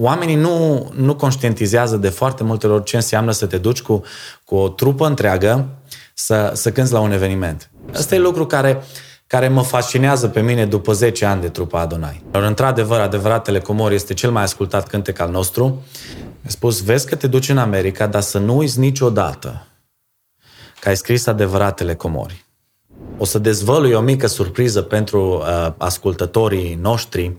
oamenii nu, nu conștientizează de foarte multe ori ce înseamnă să te duci cu, cu o trupă întreagă să, să cânți la un eveniment. Asta e lucru care, care mă fascinează pe mine după 10 ani de trupa Adonai. Într-adevăr, adevăratele Comori este cel mai ascultat cântec al nostru. A spus, vezi că te duci în America, dar să nu uiți niciodată că ai scris adevăratele Comori. O să dezvălui o mică surpriză pentru uh, ascultătorii noștri.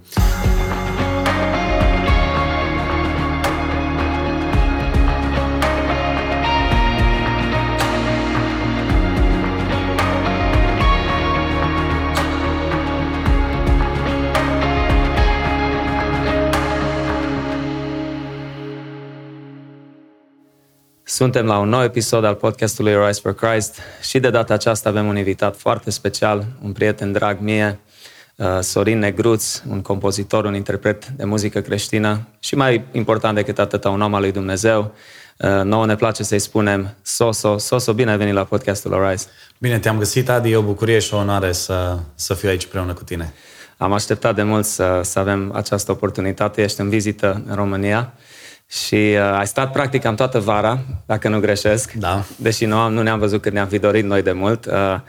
Suntem la un nou episod al podcastului Rise for Christ și de data aceasta avem un invitat foarte special, un prieten drag mie, uh, Sorin Negruț, un compozitor, un interpret de muzică creștină și mai important decât atât, un om al lui Dumnezeu. Uh, nouă ne place să-i spunem Soso. Soso, bine ai venit la podcastul Arise. Bine te-am găsit, Adi. E o bucurie și o onoare să, să fiu aici împreună cu tine. Am așteptat de mult să, să avem această oportunitate. Ești în vizită în România și uh, ai stat practic cam toată vara, dacă nu greșesc. Da. Deși nu, nu ne-am văzut cât ne-am fi dorit noi de mult. Uh,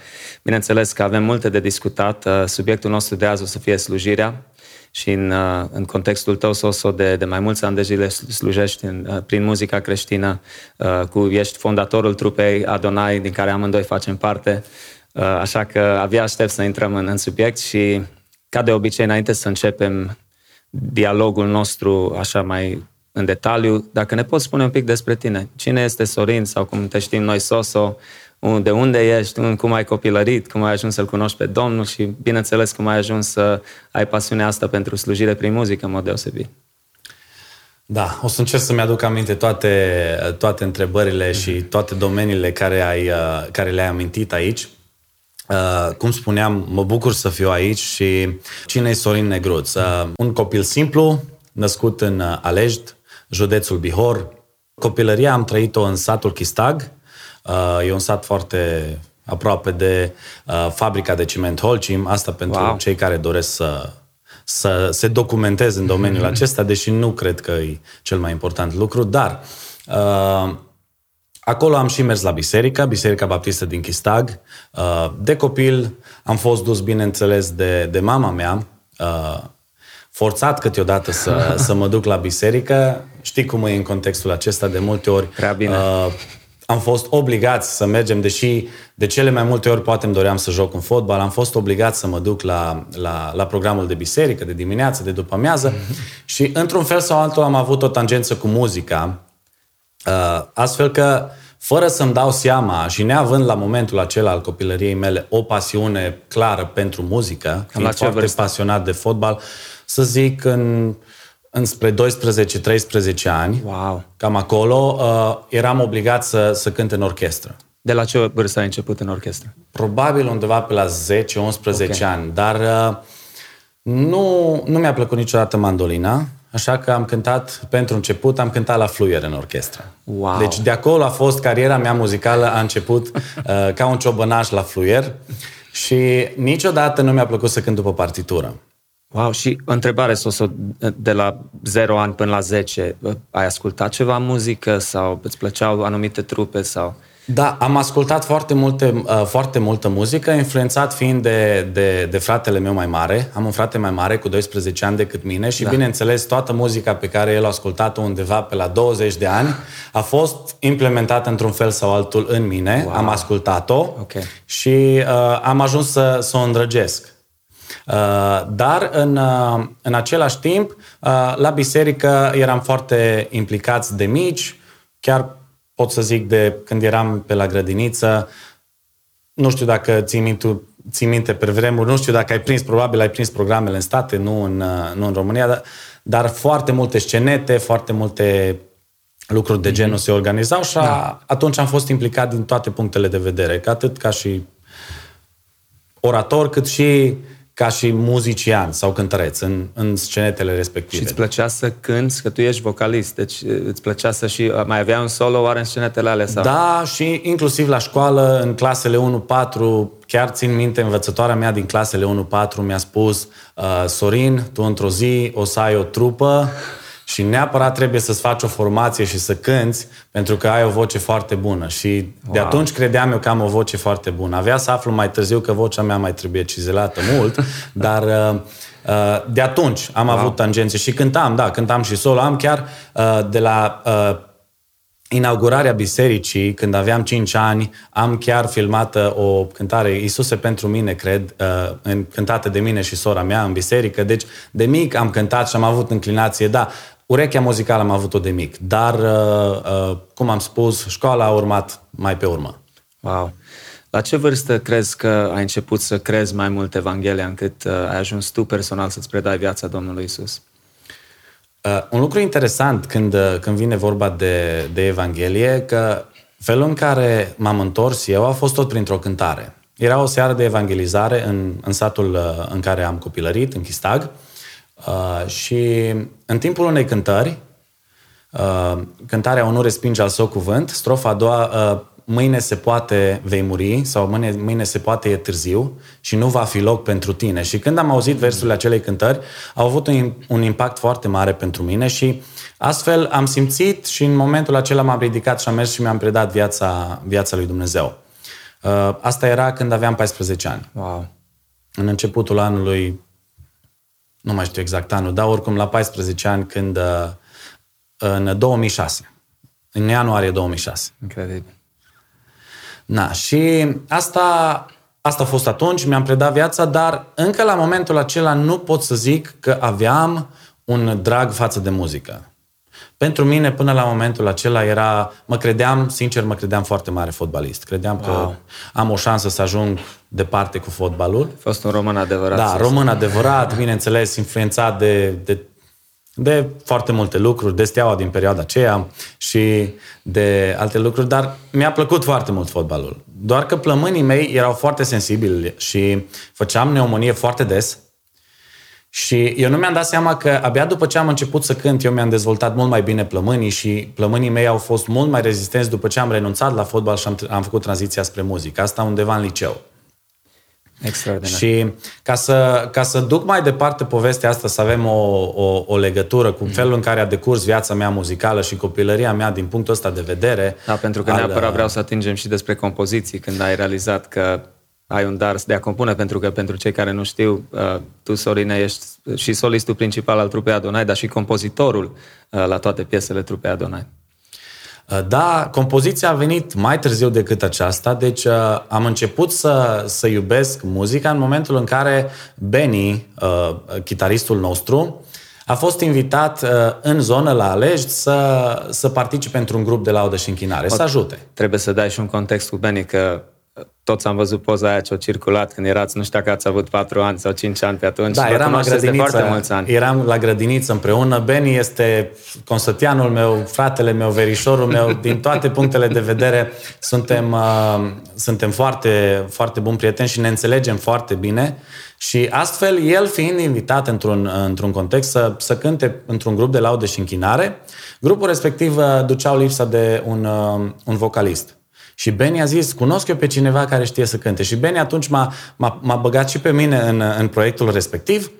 bineînțeles că avem multe de discutat. Uh, subiectul nostru de azi o să fie slujirea. Și în, uh, în contextul tău, Soso, de, de mai mulți ani de zile slujești în, uh, prin muzica creștină, uh, cu, ești fondatorul trupei Adonai, din care amândoi facem parte. Uh, așa că abia aștept să intrăm în, în subiect și, ca de obicei, înainte să începem dialogul nostru așa mai în detaliu, dacă ne poți spune un pic despre tine. Cine este Sorin sau cum te știm noi, Soso, de unde ești, cum ai copilărit, cum ai ajuns să-L cunoști pe Domnul și, bineînțeles, cum ai ajuns să ai pasiunea asta pentru slujire prin muzică, în mod deosebit. Da, o să încerc să-mi aduc aminte toate, toate întrebările mm-hmm. și toate domeniile care, ai, uh, care le-ai amintit aici. Uh, cum spuneam, mă bucur să fiu aici și cine e Sorin Negruț? Uh, un copil simplu, născut în uh, Alejd, județul Bihor. Copilăria am trăit-o în satul Chistag. Uh, e un sat foarte aproape de uh, fabrica de ciment Holcim. Asta pentru wow. cei care doresc să, să se documenteze în domeniul acesta, deși nu cred că e cel mai important lucru, dar uh, acolo am și mers la biserică, Biserica Baptistă din Chistag. Uh, de copil am fost dus, bineînțeles, de, de mama mea, uh, forțat câteodată să, să mă duc la biserică. Știi cum e în contextul acesta de multe ori. Prea bine. Uh, am fost obligați să mergem, deși de cele mai multe ori poate îmi doream să joc în fotbal, am fost obligat să mă duc la, la, la programul de biserică, de dimineață, de după amiază mm-hmm. și într-un fel sau altul am avut o tangență cu muzica, uh, astfel că fără să-mi dau seama și neavând la momentul acela al copilăriei mele o pasiune clară pentru muzică, fiind foarte vârstă? pasionat de fotbal, să zic în înspre 12-13 ani, wow. cam acolo, uh, eram obligat să, să cânt în orchestră. De la ce vârstă ai început în orchestră? Probabil undeva pe la 10-11 okay. ani, dar uh, nu, nu mi-a plăcut niciodată mandolina, așa că am cântat, pentru început, am cântat la fluier în orchestră. Wow. Deci de acolo a fost cariera mea muzicală, a început uh, ca un ciobănaș la fluier și niciodată nu mi-a plăcut să cânt după partitură. Wow, și întrebare, Soso, de la 0 ani până la 10, ai ascultat ceva muzică sau îți plăceau anumite trupe sau... Da, am ascultat foarte, multe, uh, foarte multă muzică, influențat fiind de, de, de fratele meu mai mare. Am un frate mai mare cu 12 ani decât mine și, da. bineînțeles, toată muzica pe care el a ascultat-o undeva pe la 20 de ani a fost implementată într-un fel sau altul în mine. Wow. Am ascultat-o okay. și uh, am ajuns să, să o îndrăgesc. Uh, dar în, uh, în același timp, uh, la biserică eram foarte implicați de mici, chiar pot să zic de când eram pe la grădiniță, nu știu dacă ții minte, ții minte pe vremuri, nu știu dacă ai prins, probabil ai prins programele în state, nu în, nu în România, dar, dar foarte multe scenete, foarte multe lucruri de genul mm-hmm. se organizau și da. atunci am fost implicat din toate punctele de vedere, atât ca și orator, cât și ca și muzician sau cântăreț în, în scenetele respective. Și îți plăcea să cânți, că tu ești vocalist, deci îți plăcea să și... Mai avea un solo oare în scenetele alea? Sau? Da, și inclusiv la școală, în clasele 1-4, chiar țin minte, învățătoarea mea din clasele 1-4 mi-a spus uh, Sorin, tu într-o zi o să ai o trupă și neapărat trebuie să-ți faci o formație și să cânți pentru că ai o voce foarte bună. Și wow. de atunci credeam eu că am o voce foarte bună. Avea să aflu mai târziu că vocea mea mai trebuie cizelată mult, dar uh, uh, de atunci am wow. avut tangențe și cântam, da, cântam și solo. Am chiar uh, de la uh, inaugurarea bisericii, când aveam 5 ani, am chiar filmat uh, o cântare, Isuse pentru mine, cred, uh, cântată de mine și sora mea în biserică. Deci, de mic am cântat și am avut înclinație, da, urechea muzicală am avut-o de mic, dar, uh, cum am spus, școala a urmat mai pe urmă. Wow! La ce vârstă crezi că ai început să crezi mai mult Evanghelia încât ai ajuns tu personal să-ți predai viața Domnului Isus? Uh, un lucru interesant când, uh, când vine vorba de, de Evanghelie, că felul în care m-am întors eu a fost tot printr-o cântare. Era o seară de evangelizare în, în satul uh, în care am copilărit, în Chistag, uh, și în timpul unei cântări, uh, cântarea O nu respinge al său cuvânt, strofa a doua, uh, mâine se poate vei muri sau mâine, mâine se poate e târziu și nu va fi loc pentru tine. Și când am auzit versurile acelei cântări, au avut un, un impact foarte mare pentru mine și astfel am simțit și în momentul acela m-am ridicat și am mers și mi-am predat viața, viața lui Dumnezeu. Uh, asta era când aveam 14 ani. Wow. În începutul anului, nu mai știu exact anul, dar oricum la 14 ani când uh, în 2006. În ianuarie 2006. Incredibil. Na, și asta, asta a fost atunci, mi-am predat viața, dar încă la momentul acela nu pot să zic că aveam un drag față de muzică. Pentru mine, până la momentul acela, era, mă credeam, sincer, mă credeam foarte mare fotbalist. Credeam wow. că am o șansă să ajung departe cu fotbalul. A fost un român adevărat. Da, român adevărat, bineînțeles, influențat de, de de foarte multe lucruri, de steaua din perioada aceea și de alte lucruri, dar mi-a plăcut foarte mult fotbalul. Doar că plămânii mei erau foarte sensibili și făceam pneumonie foarte des și eu nu mi-am dat seama că abia după ce am început să cânt, eu mi-am dezvoltat mult mai bine plămânii și plămânii mei au fost mult mai rezistenți după ce am renunțat la fotbal și am, am făcut tranziția spre muzică. Asta undeva în liceu. Extraordinar. Și ca să, ca să duc mai departe povestea asta, să avem o, o, o legătură cu felul în care a decurs viața mea muzicală și copilăria mea din punctul ăsta de vedere. Da, pentru că al, neapărat vreau să atingem și despre compoziții, când ai realizat că ai un dar de a compune, pentru că pentru cei care nu știu, uh, tu, Sorine, ești și solistul principal al trupei Adonai, dar și compozitorul uh, la toate piesele trupei Adonai. Uh, da, compoziția a venit mai târziu decât aceasta, deci uh, am început să, să iubesc muzica în momentul în care Benny, uh, chitaristul nostru, a fost invitat uh, în zonă la Alești să, să participe într-un grup de laudă și închinare, o, să ajute. Trebuie să dai și un context cu Benny că toți am văzut poza aia ce-a circulat când erați, nu știu dacă ați avut 4 ani sau 5 ani pe atunci. Da, eram la grădiniță, foarte mulți ani. eram la grădiniță împreună. Beni este consătianul meu, fratele meu, verișorul meu. Din toate punctele de vedere suntem, uh, suntem foarte, foarte buni prieteni și ne înțelegem foarte bine. Și astfel, el fiind invitat într-un, într-un context să, să cânte într-un grup de laude și închinare, grupul respectiv uh, duceau lipsa de un, uh, un vocalist. Și Benny a zis, cunosc eu pe cineva care știe să cânte. Și Benny atunci m-a, m-a, m-a băgat și pe mine în, în proiectul respectiv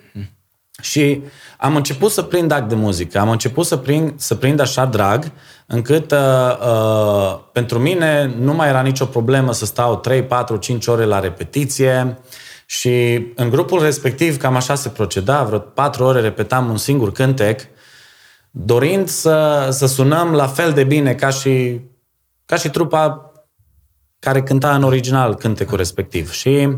și am început să prind act de muzică. Am început să prind, să prind așa drag încât uh, uh, pentru mine nu mai era nicio problemă să stau 3, 4, 5 ore la repetiție și în grupul respectiv cam așa se proceda, vreo 4 ore repetam un singur cântec dorind să, să sunăm la fel de bine ca și, ca și trupa care cânta în original cântecul respectiv. Și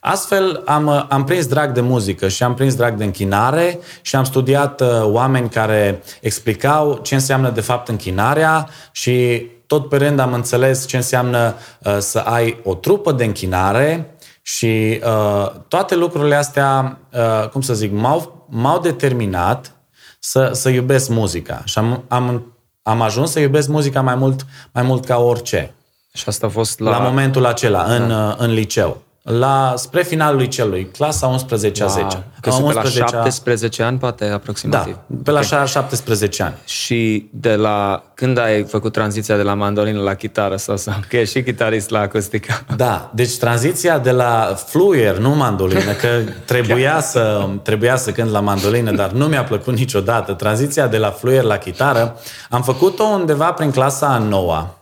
astfel am, am prins drag de muzică și am prins drag de închinare și am studiat uh, oameni care explicau ce înseamnă de fapt închinarea și tot pe rând am înțeles ce înseamnă uh, să ai o trupă de închinare și uh, toate lucrurile astea, uh, cum să zic, m-au, m-au determinat să, să iubesc muzica și am, am, am ajuns să iubesc muzica mai mult, mai mult ca orice. Și asta a fost la... La momentul acela, în, da. în liceu. la, spre finalul lui celui, clasa 11 a 10. Că A sunt pe la 11-a 17 ani, poate, Da, aproximativ. pe la okay. 17 ani. Și de la când ai făcut tranziția de la mandolină la chitară sau sau că ești și chitarist la acustică? Da, deci tranziția de la fluier, nu mandolină, că trebuia să, trebuia să cânt la mandolină, dar nu mi-a plăcut niciodată. Tranziția de la fluier la chitară am făcut-o undeva prin clasa a noua,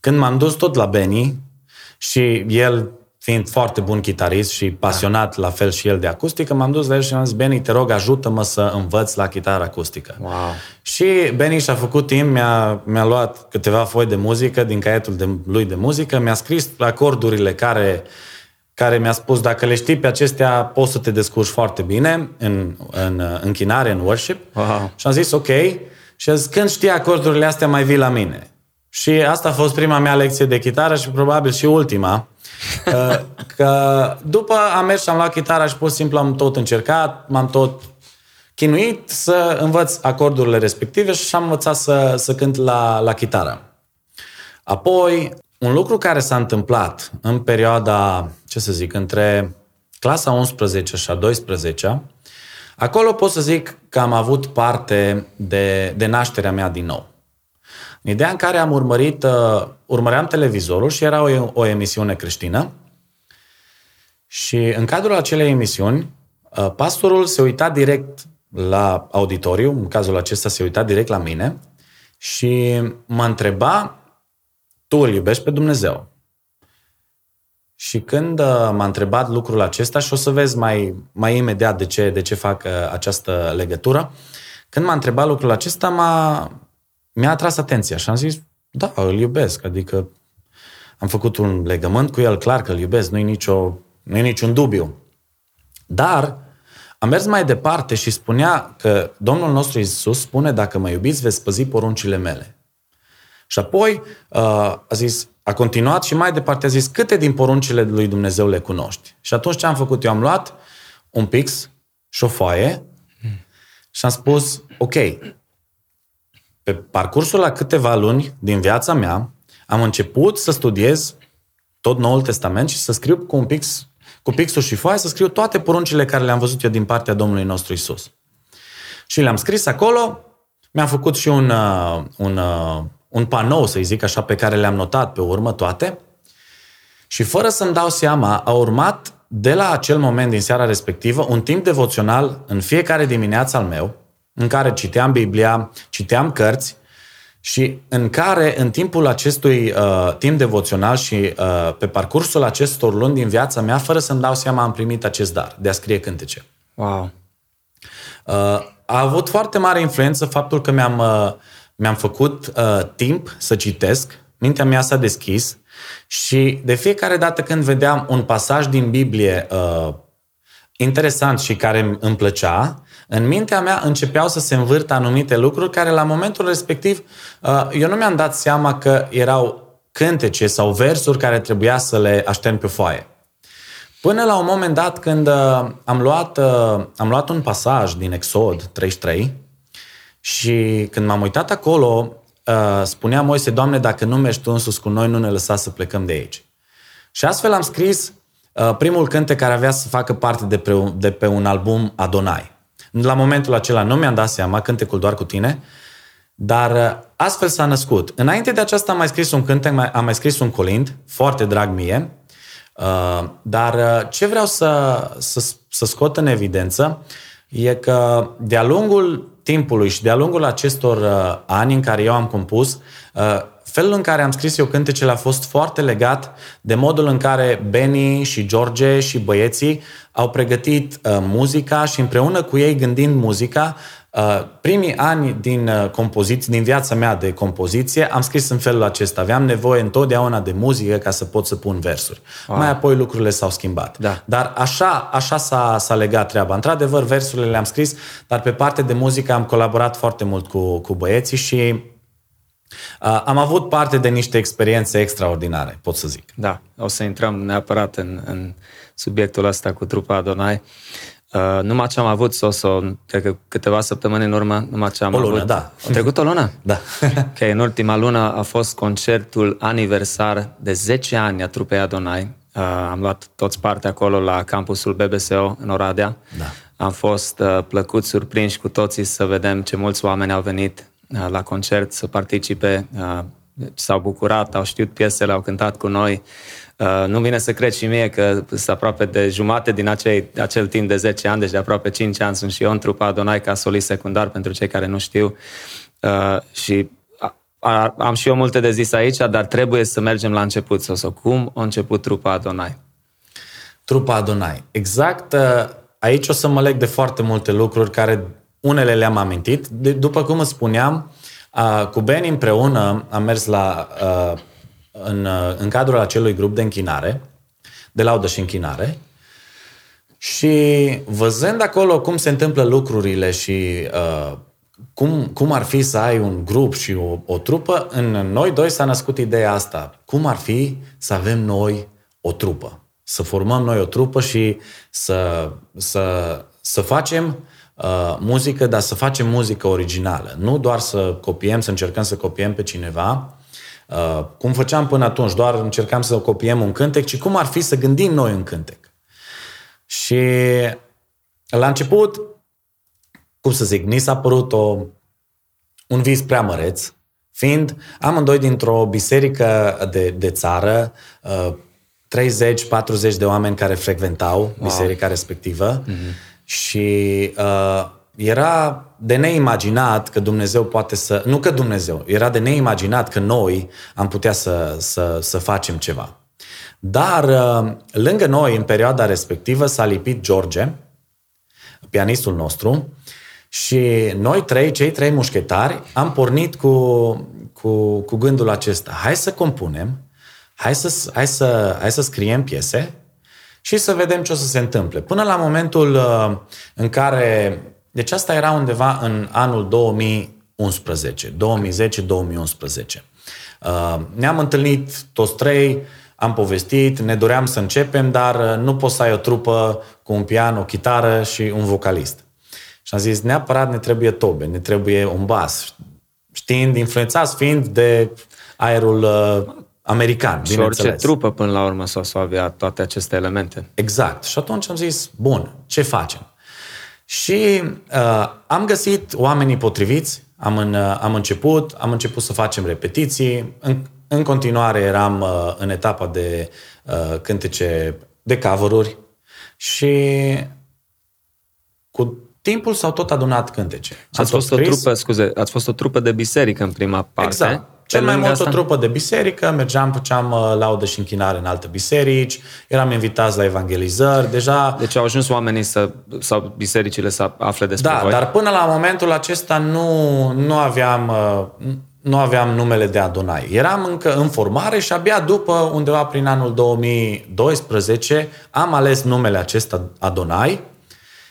când m-am dus tot la Benny și el fiind foarte bun chitarist și pasionat la fel și el de acustică, m-am dus la el și am zis, Benny, te rog, ajută-mă să învăț la chitară acustică. Wow. Și Benny și-a făcut timp, mi-a, mi-a luat câteva foi de muzică din caietul de, lui de muzică, mi-a scris acordurile care, care mi-a spus dacă le știi pe acestea poți să te descurci foarte bine în, în uh, închinare, în worship. Wow. Și am zis ok. Și a zis, când știi acordurile astea mai vii la mine. Și asta a fost prima mea lecție de chitară și probabil și ultima. Uh, Că după am mers și am luat chitara și pur și simplu am tot încercat, m-am tot chinuit să învăț acordurile respective și am învățat să, să cânt la, la chitară. Apoi, un lucru care s-a întâmplat în perioada, ce să zic, între clasa 11 și a 12 acolo pot să zic că am avut parte de, de nașterea mea din nou. În ideea în care am urmărit, uh, urmăream televizorul și era o, o emisiune creștină și în cadrul acelei emisiuni, uh, pastorul se uita direct la auditoriu, în cazul acesta se uita direct la mine și mă întreba, tu îl iubești pe Dumnezeu? Și când uh, m-a întrebat lucrul acesta, și o să vezi mai, mai imediat de ce, de ce fac uh, această legătură, când m-a întrebat lucrul acesta, m-a, mi-a atras atenția și am zis, da, îl iubesc, adică am făcut un legământ cu el, clar că îl iubesc, nu-i, nicio, nu-i niciun dubiu. Dar am mers mai departe și spunea că Domnul nostru Isus spune, dacă mă iubiți, veți păzi poruncile mele. Și apoi uh, a zis, a continuat și mai departe a zis, câte din poruncile lui Dumnezeu le cunoști? Și atunci ce am făcut? Eu am luat un pix și o foaie și am spus, ok, pe parcursul la câteva luni din viața mea, am început să studiez tot Noul Testament și să scriu cu un pix, cu pixul și foaia, să scriu toate poruncile care le-am văzut eu din partea Domnului nostru Isus. Și le-am scris acolo, mi-am făcut și un, uh, un, uh, un panou, să zic așa, pe care le-am notat pe urmă toate. Și fără să-mi dau seama, a urmat de la acel moment din seara respectivă un timp devoțional în fiecare dimineață al meu, în care citeam Biblia, citeam cărți și în care, în timpul acestui uh, timp devoțional și uh, pe parcursul acestor luni din viața mea, fără să-mi dau seama, am primit acest dar de a scrie cântece. Wow. Uh, a avut foarte mare influență faptul că mi-am, uh, mi-am făcut uh, timp să citesc, mintea mea s-a deschis și de fiecare dată când vedeam un pasaj din Biblie uh, interesant și care îmi plăcea, în mintea mea începeau să se învârtă anumite lucruri care la momentul respectiv uh, eu nu mi-am dat seama că erau cântece sau versuri care trebuia să le aștern pe foaie. Până la un moment dat când uh, am luat, uh, am luat un pasaj din Exod 33 și când m-am uitat acolo, uh, spunea Moise, Doamne, dacă nu mergi Tu în sus cu noi, nu ne lăsa să plecăm de aici. Și astfel am scris uh, primul cântec care avea să facă parte de pe, un- de pe un album Adonai. La momentul acela nu mi-am dat seama, cântecul doar cu tine, dar uh, astfel s-a născut. Înainte de aceasta am mai scris un cântec, mai- am mai scris un colind, foarte drag mie, Uh, dar uh, ce vreau să, să, să scot în evidență e că de-a lungul timpului și de-a lungul acestor uh, ani în care eu am compus, uh, felul în care am scris eu cântecele a fost foarte legat de modul în care Benny și George și băieții au pregătit uh, muzica și împreună cu ei gândind muzica, Uh, primii ani din uh, compoziție, din viața mea de compoziție, am scris în felul acesta. Aveam nevoie întotdeauna de muzică ca să pot să pun versuri. Wow. Mai apoi lucrurile s-au schimbat. Da. Dar așa, așa s-a, s-a legat treaba. Într-adevăr, versurile le-am scris, dar pe parte de muzică am colaborat foarte mult cu, cu băieții și uh, am avut parte de niște experiențe extraordinare, pot să zic. Da, o să intrăm neapărat în, în subiectul ăsta cu trupa Adonai. Uh, numai ce am avut, Soso, cred că câteva săptămâni în urmă, numai ce am O lună, avut. da. A trecut o lună? Da. ok, în ultima lună a fost concertul aniversar de 10 ani a trupei Adonai Uh, am luat toți parte acolo la campusul BBSO în Oradea. Da. Am fost uh, plăcut surprinși cu toții să vedem ce mulți oameni au venit uh, la concert să participe, uh, s-au bucurat, au știut piesele, au cântat cu noi. Uh, nu vine să cred și mie că sunt aproape de jumate din acei, acel timp de 10 ani, deci de aproape 5 ani sunt și eu în trupa Adonai ca solist secundar pentru cei care nu știu. Uh, și a, am și eu multe de zis aici, dar trebuie să mergem la început. Sau, sau cum a început trupa Adonai? Trupa Adonai. Exact uh, aici o să mă leg de foarte multe lucruri care unele le-am amintit. De, după cum îți spuneam, uh, cu Ben împreună am mers la, uh, în, în cadrul acelui grup de închinare, de laudă și închinare, și văzând acolo cum se întâmplă lucrurile și uh, cum, cum ar fi să ai un grup și o, o trupă, în noi doi s-a născut ideea asta. Cum ar fi să avem noi o trupă? Să formăm noi o trupă și să, să, să facem uh, muzică, dar să facem muzică originală. Nu doar să copiem, să încercăm să copiem pe cineva, uh, cum făceam până atunci, doar încercam să copiem un cântec, ci cum ar fi să gândim noi un cântec. Și la început cum să zic, ni s-a părut o, un vis prea măreț, fiind amândoi dintr-o biserică de, de țară, uh, 30-40 de oameni care frecventau wow. biserica respectivă mm-hmm. Și uh, era de neimaginat că Dumnezeu poate să... Nu că Dumnezeu, era de neimaginat că noi am putea să, să, să facem ceva. Dar uh, lângă noi, în perioada respectivă, s-a lipit George, pianistul nostru, și noi trei, cei trei mușchetari, am pornit cu, cu, cu gândul acesta. Hai să compunem, hai să, hai, să, hai să scriem piese și să vedem ce o să se întâmple. Până la momentul uh, în care... Deci asta era undeva în anul 2011, 2010-2011. Uh, ne-am întâlnit toți trei, am povestit, ne doream să începem, dar uh, nu poți să ai o trupă cu un pian, o chitară și un vocalist. Și am zis, neapărat ne trebuie tobe, ne trebuie un bas. Știind, influențați fiind de aerul uh, american, Și orice trupă până la urmă să o avea toate aceste elemente. Exact. Și atunci am zis, bun, ce facem? Și uh, am găsit oamenii potriviți, am, în, uh, am început, am început să facem repetiții, în, în continuare eram uh, în etapa de uh, cântece de cover și cu timpul s-au tot adunat cântece. Ați fost, o trupă, scuze, ați fost o trupă de biserică în prima parte. Exact. Cel mai mult asta? o trupă de biserică, mergeam, făceam uh, laudă și închinare în alte biserici, eram invitați la evangelizări, deja... Deci au ajuns oamenii să, sau bisericile să afle despre da, voi? dar până la momentul acesta nu, nu aveam... Uh, nu aveam numele de Adonai. Eram încă în formare și abia după, undeva prin anul 2012, am ales numele acesta Adonai,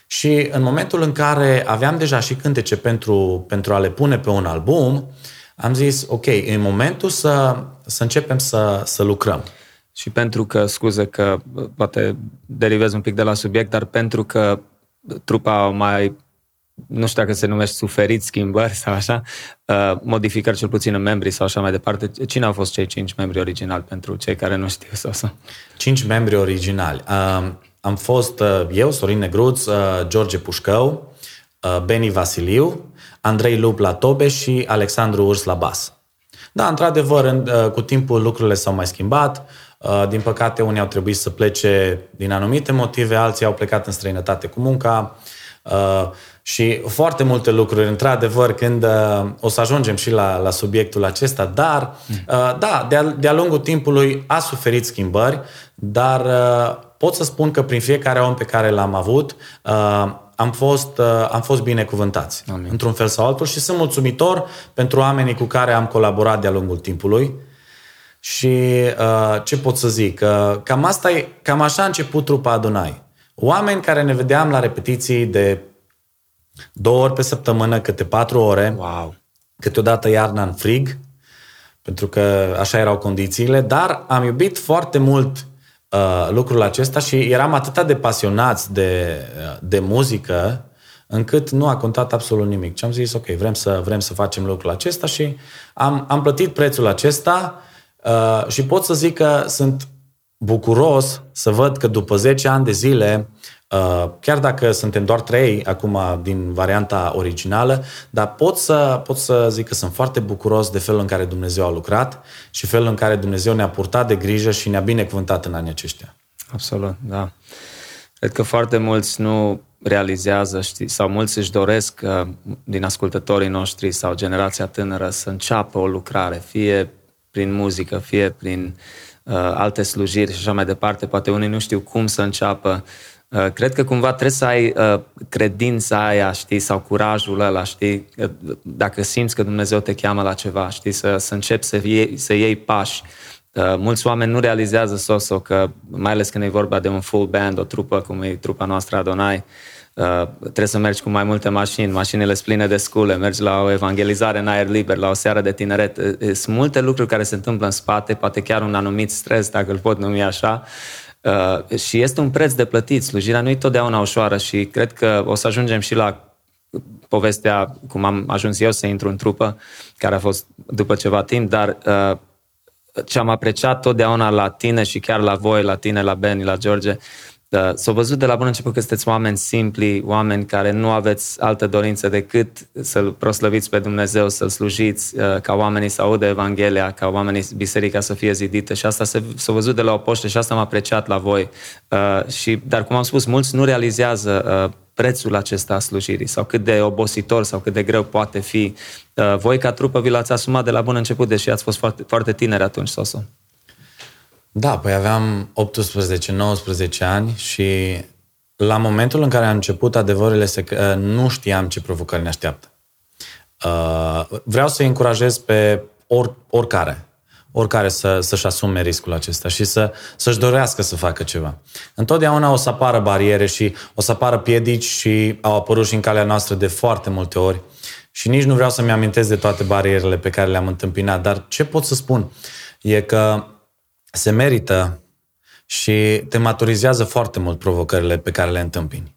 și în momentul în care aveam deja și cântece pentru, pentru a le pune pe un album, am zis, ok, e momentul să, să începem să, să lucrăm. Și pentru că, scuze că poate derivez un pic de la subiect, dar pentru că trupa mai, nu știu dacă se numește suferit schimbări sau așa, uh, modificări cel puțin în membri sau așa mai departe, cine au fost cei cinci membri originali pentru cei care nu știu sau să? Cinci membri originali. Uh, am fost uh, eu, Sorin Negruț, uh, George Pușcău, uh, Beni Vasiliu, Andrei Lup la tobe și Alexandru Urs la bas. Da, într-adevăr, cu timpul lucrurile s-au mai schimbat. Din păcate, unii au trebuit să plece din anumite motive, alții au plecat în străinătate cu munca și foarte multe lucruri, într-adevăr, când o să ajungem și la, la subiectul acesta, dar, da, de-a, de-a lungul timpului a suferit schimbări, dar pot să spun că prin fiecare om pe care l-am avut, uh, am fost, uh, am fost binecuvântați, Amin. într-un fel sau altul, și sunt mulțumitor pentru oamenii cu care am colaborat de-a lungul timpului. Și uh, ce pot să zic? Uh, cam, asta e, cam așa a început trupa Adunai. Oameni care ne vedeam la repetiții de două ori pe săptămână, câte patru ore, wow. câteodată iarna în frig, pentru că așa erau condițiile, dar am iubit foarte mult uh, lucrul acesta și eram atât de pasionați de, uh, de muzică încât nu a contat absolut nimic. Și am zis, ok, vrem să, vrem să facem lucrul acesta și am, am plătit prețul acesta uh, și pot să zic că sunt bucuros să văd că după 10 ani de zile, uh, chiar dacă suntem doar trei acum din varianta originală, dar pot să, pot să zic că sunt foarte bucuros de felul în care Dumnezeu a lucrat și felul în care Dumnezeu ne-a purtat de grijă și ne-a binecuvântat în anii aceștia. Absolut, da. Cred că foarte mulți nu realizează, știi, sau mulți își doresc uh, din ascultătorii noștri sau generația tânără să înceapă o lucrare, fie prin muzică, fie prin uh, alte slujiri și așa mai departe. Poate unii nu știu cum să înceapă. Uh, cred că cumva trebuie să ai uh, credința aia, știi, sau curajul ăla, știi, uh, dacă simți că Dumnezeu te cheamă la ceva, știi, să, să începi să iei, să iei pași. Uh, mulți oameni nu realizează, Soso, că mai ales când e vorba de un full band, o trupă, cum e trupa noastră Adonai, uh, Uh, trebuie să mergi cu mai multe mașini, mașinile sunt pline de scule, mergi la o evangelizare în aer liber, la o seară de tineret. Uh, uh, sunt multe lucruri care se întâmplă în spate, poate chiar un anumit stres, dacă îl pot numi așa, uh, și este un preț de plătit. Slujirea nu e totdeauna ușoară și cred că o să ajungem și la povestea cum am ajuns eu să intru în trupă, care a fost după ceva timp, dar uh, ce am apreciat totdeauna la tine și chiar la voi, la tine, la Benny, la George, da, s-a văzut de la bun început că sunteți oameni simpli, oameni care nu aveți altă dorință decât să-L proslăviți pe Dumnezeu, să-L slujiți, uh, ca oamenii să audă Evanghelia, ca oamenii biserica să fie zidită și asta s-a văzut de la o poște și asta m-a apreciat la voi. Uh, și, dar, cum am spus, mulți nu realizează uh, prețul acesta a slujirii sau cât de obositor sau cât de greu poate fi. Voi, ca trupă, vi l-ați asumat de la bun început, deși ați fost foarte, foarte tineri atunci, Soso. Da, păi aveam 18-19 ani și la momentul în care am început adevărurile se, uh, nu știam ce provocări ne așteaptă. Uh, vreau să-i încurajez pe or, oricare, oricare să, să-și asume riscul acesta și să, să-și dorească să facă ceva. Întotdeauna o să apară bariere și o să apară piedici și au apărut și în calea noastră de foarte multe ori și nici nu vreau să-mi amintesc de toate barierele pe care le-am întâmpinat, dar ce pot să spun e că se merită și te maturizează foarte mult provocările pe care le întâmpini.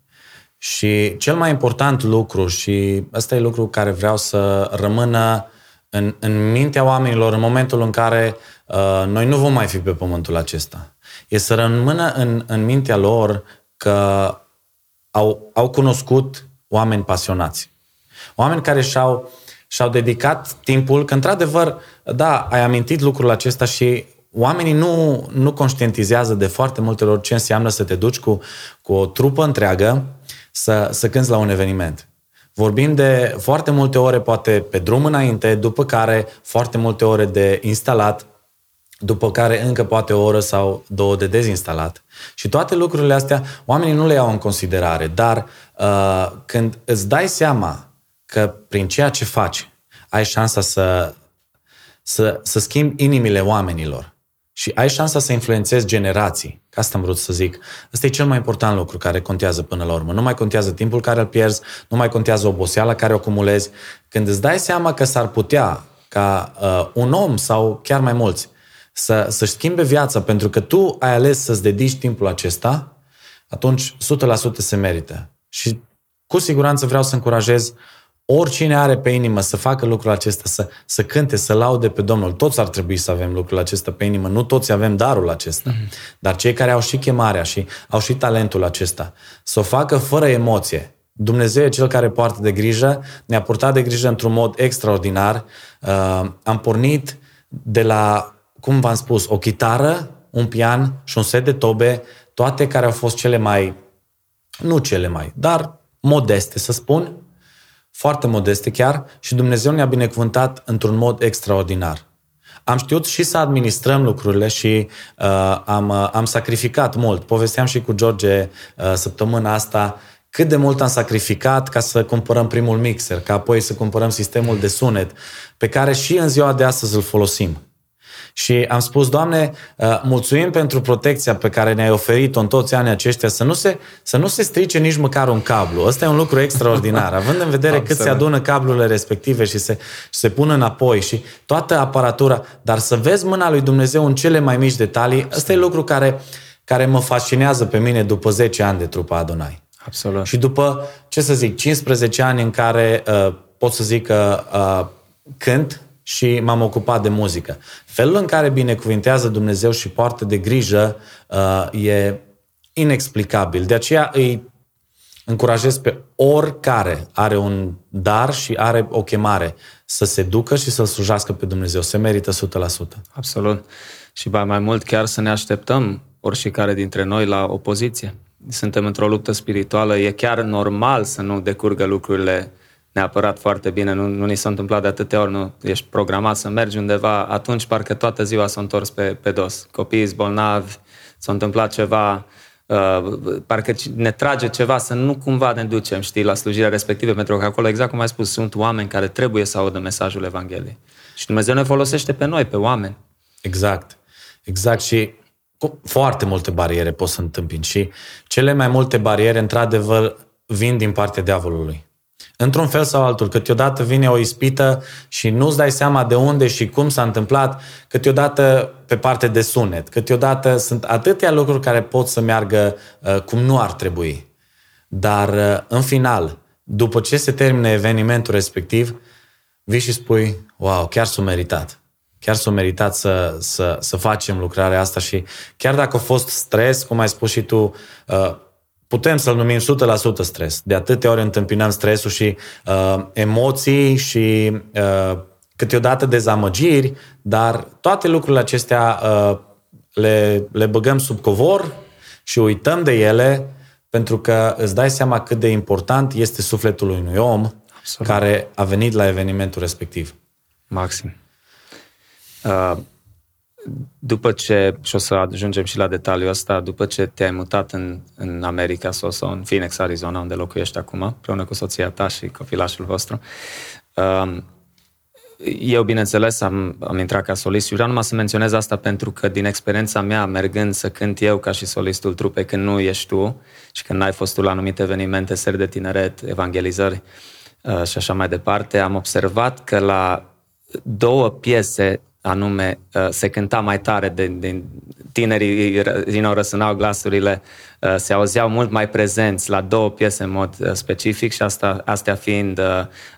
Și cel mai important lucru, și ăsta e lucru care vreau să rămână în, în mintea oamenilor în momentul în care uh, noi nu vom mai fi pe pământul acesta, e să rămână în, în mintea lor că au, au cunoscut oameni pasionați. Oameni care și-au, și-au dedicat timpul, că într-adevăr, da, ai amintit lucrul acesta și oamenii nu, nu conștientizează de foarte multe ori ce înseamnă să te duci cu, cu o trupă întreagă să, să cânți la un eveniment. Vorbim de foarte multe ore, poate pe drum înainte, după care foarte multe ore de instalat, după care încă poate o oră sau două de dezinstalat. Și toate lucrurile astea, oamenii nu le iau în considerare, dar uh, când îți dai seama că prin ceea ce faci ai șansa să, să, să schimbi inimile oamenilor, și ai șansa să influențezi generații. Ca asta am vrut să zic. Ăsta e cel mai important lucru care contează până la urmă. Nu mai contează timpul care îl pierzi, nu mai contează oboseala care o acumulezi. Când îți dai seama că s-ar putea ca uh, un om sau chiar mai mulți să, să-și schimbe viața pentru că tu ai ales să-ți dedici timpul acesta, atunci 100% se merită. Și cu siguranță vreau să încurajez Oricine are pe inimă să facă lucrul acesta, să, să cânte, să laude pe Domnul, toți ar trebui să avem lucrul acesta pe inimă, nu toți avem darul acesta, mm-hmm. dar cei care au și chemarea și au și talentul acesta, să o facă fără emoție. Dumnezeu e cel care poartă de grijă, ne-a purtat de grijă într-un mod extraordinar. Uh, am pornit de la, cum v-am spus, o chitară, un pian și un set de tobe, toate care au fost cele mai, nu cele mai, dar modeste, să spun, foarte modeste chiar, și Dumnezeu ne-a binecuvântat într-un mod extraordinar. Am știut și să administrăm lucrurile și uh, am, uh, am sacrificat mult. Povesteam și cu George uh, săptămâna asta cât de mult am sacrificat ca să cumpărăm primul mixer, ca apoi să cumpărăm sistemul de sunet, pe care și în ziua de astăzi îl folosim. Și am spus, Doamne, uh, mulțumim pentru protecția pe care ne-ai oferit-o în toți anii aceștia, să nu se, să nu se strice nici măcar un cablu. Ăsta e un lucru extraordinar, având în vedere cât se adună cablurile respective și se, și se pun înapoi și toată aparatura, dar să vezi mâna lui Dumnezeu în cele mai mici detalii, ăsta e lucru care, care mă fascinează pe mine după 10 ani de trupa Adonai. Absolut. Și după, ce să zic, 15 ani în care uh, pot să zic că uh, cânt și m-am ocupat de muzică. Felul în care binecuvintează Dumnezeu și poartă de grijă uh, e inexplicabil. De aceea îi încurajez pe oricare are un dar și are o chemare să se ducă și să-L slujească pe Dumnezeu. Se merită 100%. Absolut. Și mai mult chiar să ne așteptăm oricare dintre noi la opoziție. Suntem într-o luptă spirituală, e chiar normal să nu decurgă lucrurile neapărat foarte bine, nu, nu ni s-a întâmplat de atâtea ori, nu ești programat să mergi undeva, atunci parcă toată ziua s-a întors pe, pe dos. Copiii bolnavi, s-a întâmplat ceva, uh, parcă ne trage ceva să nu cumva ne ducem, știi, la slujirea respectivă, pentru că acolo, exact cum ai spus, sunt oameni care trebuie să audă mesajul Evangheliei. Și Dumnezeu ne folosește pe noi, pe oameni. Exact. Exact. Și cu foarte multe bariere pot să întâmpin și cele mai multe bariere, într-adevăr, vin din partea diavolului. Într-un fel sau altul, câteodată vine o ispită și nu-ți dai seama de unde și cum s-a întâmplat, câteodată pe parte de sunet, câteodată sunt atâtea lucruri care pot să meargă uh, cum nu ar trebui. Dar, uh, în final, după ce se termină evenimentul respectiv, vii și spui, wow, chiar s-a meritat. Chiar s-a meritat să, să, să facem lucrarea asta și chiar dacă a fost stres, cum ai spus și tu, uh, putem să-l numim 100% stres. De atâtea ori întâmpinăm stresul și uh, emoții și uh, câteodată dezamăgiri, dar toate lucrurile acestea uh, le, le băgăm sub covor și uităm de ele pentru că îți dai seama cât de important este sufletul unui om Absolut. care a venit la evenimentul respectiv. Maxim. Uh, după ce, și o să ajungem și la detaliul ăsta, după ce te-ai mutat în, în America sau, sau în Phoenix, Arizona, unde locuiești acum, împreună cu soția ta și copilașul vostru, um, eu, bineînțeles, am, am intrat ca solist și vreau numai să menționez asta pentru că din experiența mea, mergând să cânt eu ca și solistul trupei când nu ești tu și când n-ai fost tu la anumite evenimente, seri de tineret, evangelizări uh, și așa mai departe, am observat că la două piese anume uh, se cânta mai tare de, de tinerii din nou răsunau glasurile, uh, se auzeau mult mai prezenți la două piese în mod uh, specific și asta, astea fiind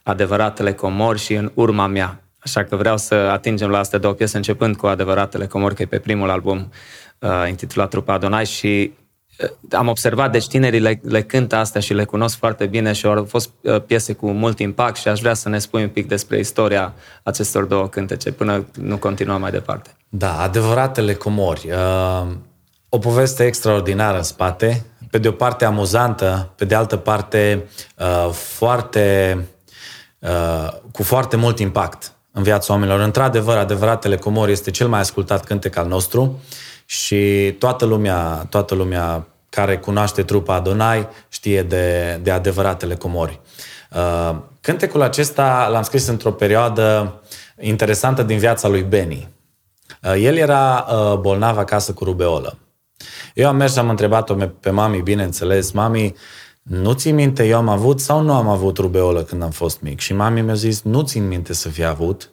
adevăratele comori și în urma mea. Așa că vreau să atingem la astea două piese începând cu adevăratele comori, că e pe primul album intitulat Trupa Adonai și am observat, deci tinerii le, le cântă astea și le cunosc foarte bine și au fost uh, piese cu mult impact și aș vrea să ne spui un pic despre istoria acestor două cântece până nu continuăm mai departe. Da, adevăratele comori. Uh, o poveste extraordinară în spate, pe de o parte amuzantă, pe de altă parte uh, foarte, cu foarte mult impact în viața oamenilor. Într-adevăr, adevăratele comori este cel mai ascultat cântec al nostru și toată lumea, toată lumea care cunoaște trupa Adonai știe de, de adevăratele comori. Uh, cântecul acesta l-am scris într-o perioadă interesantă din viața lui Benny. Uh, el era uh, bolnav acasă cu rubeolă. Eu am mers și am întrebat-o pe mami, bineînțeles, mami, nu ți minte, eu am avut sau nu am avut rubeolă când am fost mic? Și mami mi-a zis, nu țin minte să fi avut,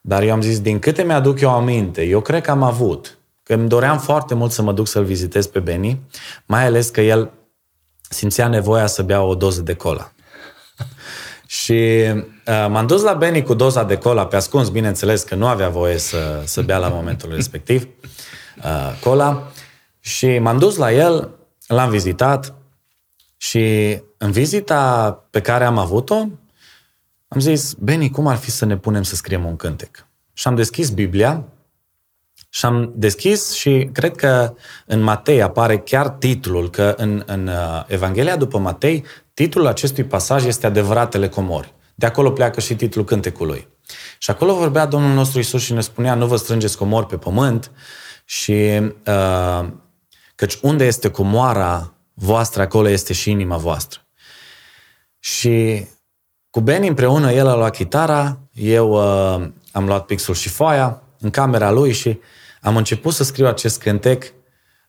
dar eu am zis, din câte mi-aduc eu aminte, eu cred că am avut că îmi doream foarte mult să mă duc să-l vizitez pe Benny, mai ales că el simțea nevoia să bea o doză de cola. Și uh, m-am dus la Benny cu doza de cola, pe ascuns, bineînțeles că nu avea voie să, să bea la momentul respectiv uh, cola. Și m-am dus la el, l-am vizitat și în vizita pe care am avut-o, am zis, Benny, cum ar fi să ne punem să scriem un cântec? Și am deschis Biblia și am deschis și cred că în Matei apare chiar titlul, că în, în uh, Evanghelia după Matei, titlul acestui pasaj este Adevăratele comori. De acolo pleacă și titlul cântecului. Și acolo vorbea Domnul nostru Isus și ne spunea, nu vă strângeți comori pe pământ și uh, căci unde este comoara voastră, acolo este și inima voastră. Și cu Beni împreună, el a luat chitara, eu uh, am luat pixul și foaia în camera lui și am început să scriu acest cântec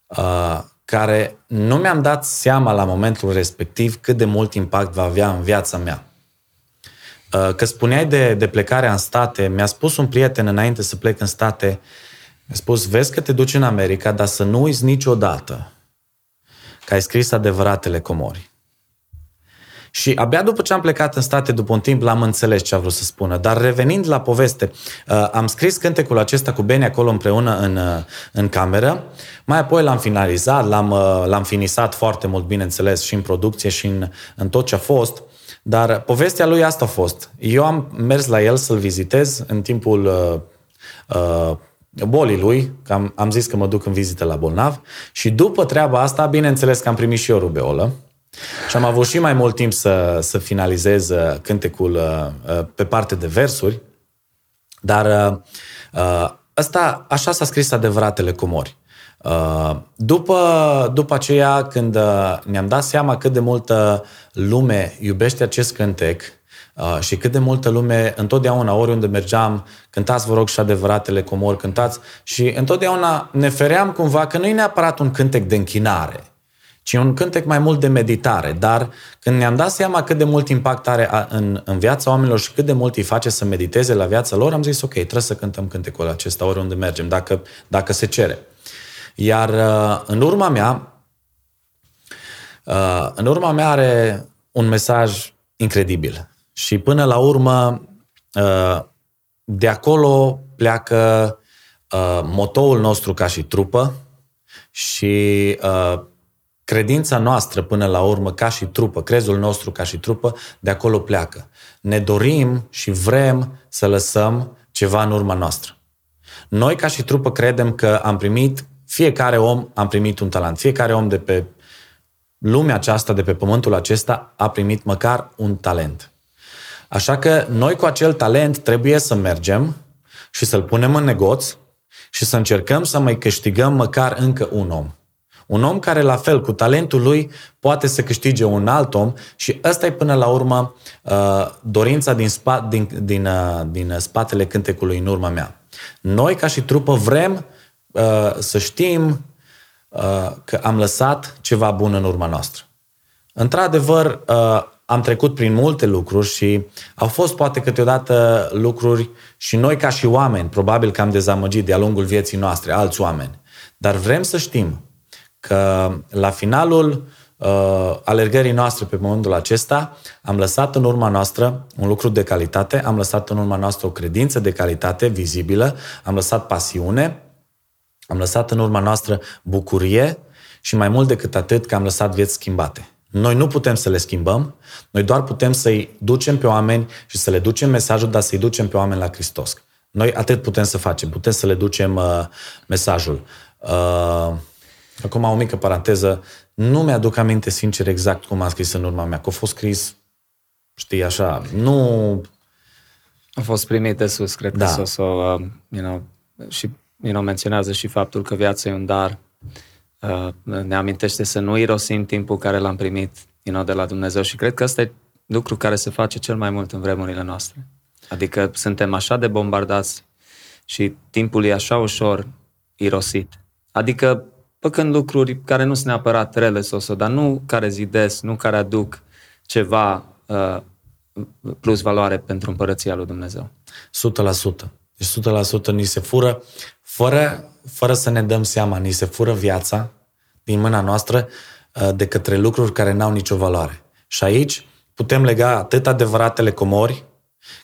uh, care nu mi-am dat seama la momentul respectiv cât de mult impact va avea în viața mea. Uh, că spuneai de, de plecarea în state, mi-a spus un prieten înainte să plec în state, mi-a spus, vezi că te duci în America, dar să nu uiți niciodată că ai scris adevăratele comori. Și abia după ce am plecat în state, după un timp, l-am înțeles ce a vrut să spună. Dar revenind la poveste, uh, am scris cântecul acesta cu Beni acolo împreună în, uh, în cameră, mai apoi l-am finalizat, l-am, uh, l-am finisat foarte mult, bineînțeles, și în producție și în, în tot ce a fost. Dar povestea lui asta a fost. Eu am mers la el să-l vizitez în timpul uh, uh, bolii lui, că am, am zis că mă duc în vizită la bolnav și după treaba asta, bineînțeles că am primit și eu rubeolă și am avut și mai mult timp să, să finalizez uh, cântecul uh, uh, pe parte de versuri, dar ăsta, așa s-a scris adevăratele comori. După, după aceea, când ne-am dat seama cât de multă lume iubește acest cântec, Uh, și cât de multă lume, întotdeauna, oriunde mergeam, cântați, vă rog, și adevăratele comori, cântați. Și întotdeauna ne feream cumva că nu e neapărat un cântec de închinare, ci un cântec mai mult de meditare. Dar când ne-am dat seama cât de mult impact are în, în viața oamenilor și cât de mult îi face să mediteze la viața lor, am zis, ok, trebuie să cântăm cântecul acesta oriunde mergem, dacă, dacă se cere. Iar uh, în urma mea, uh, în urma mea are un mesaj incredibil. Și până la urmă, uh, de acolo pleacă uh, motoul nostru ca și trupă și uh, credința noastră până la urmă ca și trupă, crezul nostru ca și trupă, de acolo pleacă. Ne dorim și vrem să lăsăm ceva în urma noastră. Noi ca și trupă credem că am primit, fiecare om am primit un talent, fiecare om de pe lumea aceasta, de pe pământul acesta, a primit măcar un talent. Așa că noi cu acel talent trebuie să mergem și să-l punem în negoț și să încercăm să mai câștigăm măcar încă un om. Un om care, la fel, cu talentul lui, poate să câștige un alt om și ăsta e până la urmă uh, dorința din, spa, din, din, uh, din spatele cântecului în urma mea. Noi, ca și trupă, vrem uh, să știm că am lăsat ceva bun în urma noastră. Într-adevăr, am trecut prin multe lucruri și au fost poate câteodată lucruri și noi ca și oameni, probabil că am dezamăgit de-a lungul vieții noastre alți oameni. Dar vrem să știm că la finalul uh, alergării noastre pe pământul acesta am lăsat în urma noastră un lucru de calitate, am lăsat în urma noastră o credință de calitate vizibilă, am lăsat pasiune, am lăsat în urma noastră bucurie și mai mult decât atât că am lăsat vieți schimbate. Noi nu putem să le schimbăm, noi doar putem să-i ducem pe oameni și să le ducem mesajul, dar să-i ducem pe oameni la Hristos. Noi atât putem să facem, putem să le ducem uh, mesajul. Uh, acum o mică paranteză, nu mi-aduc aminte sincer exact cum a scris în urma mea, că a fost scris, știi, așa, nu... A fost primit de sus, cred da. că s-o, uh, you know, și you know, menționează și faptul că viața e un dar Uh, ne amintește să nu irosim timpul care l-am primit you know, de la Dumnezeu și cred că ăsta e lucru care se face cel mai mult în vremurile noastre. Adică suntem așa de bombardați și timpul e așa ușor irosit. Adică făcând lucruri care nu sunt neapărat rele, Soso, dar nu care zidesc, nu care aduc ceva uh, plus valoare pentru împărăția lui Dumnezeu. 100%. Deci 100% ni se fură fără, fără să ne dăm seama, ni se fură viața din mâna noastră uh, de către lucruri care n-au nicio valoare. Și aici putem lega atât adevăratele comori,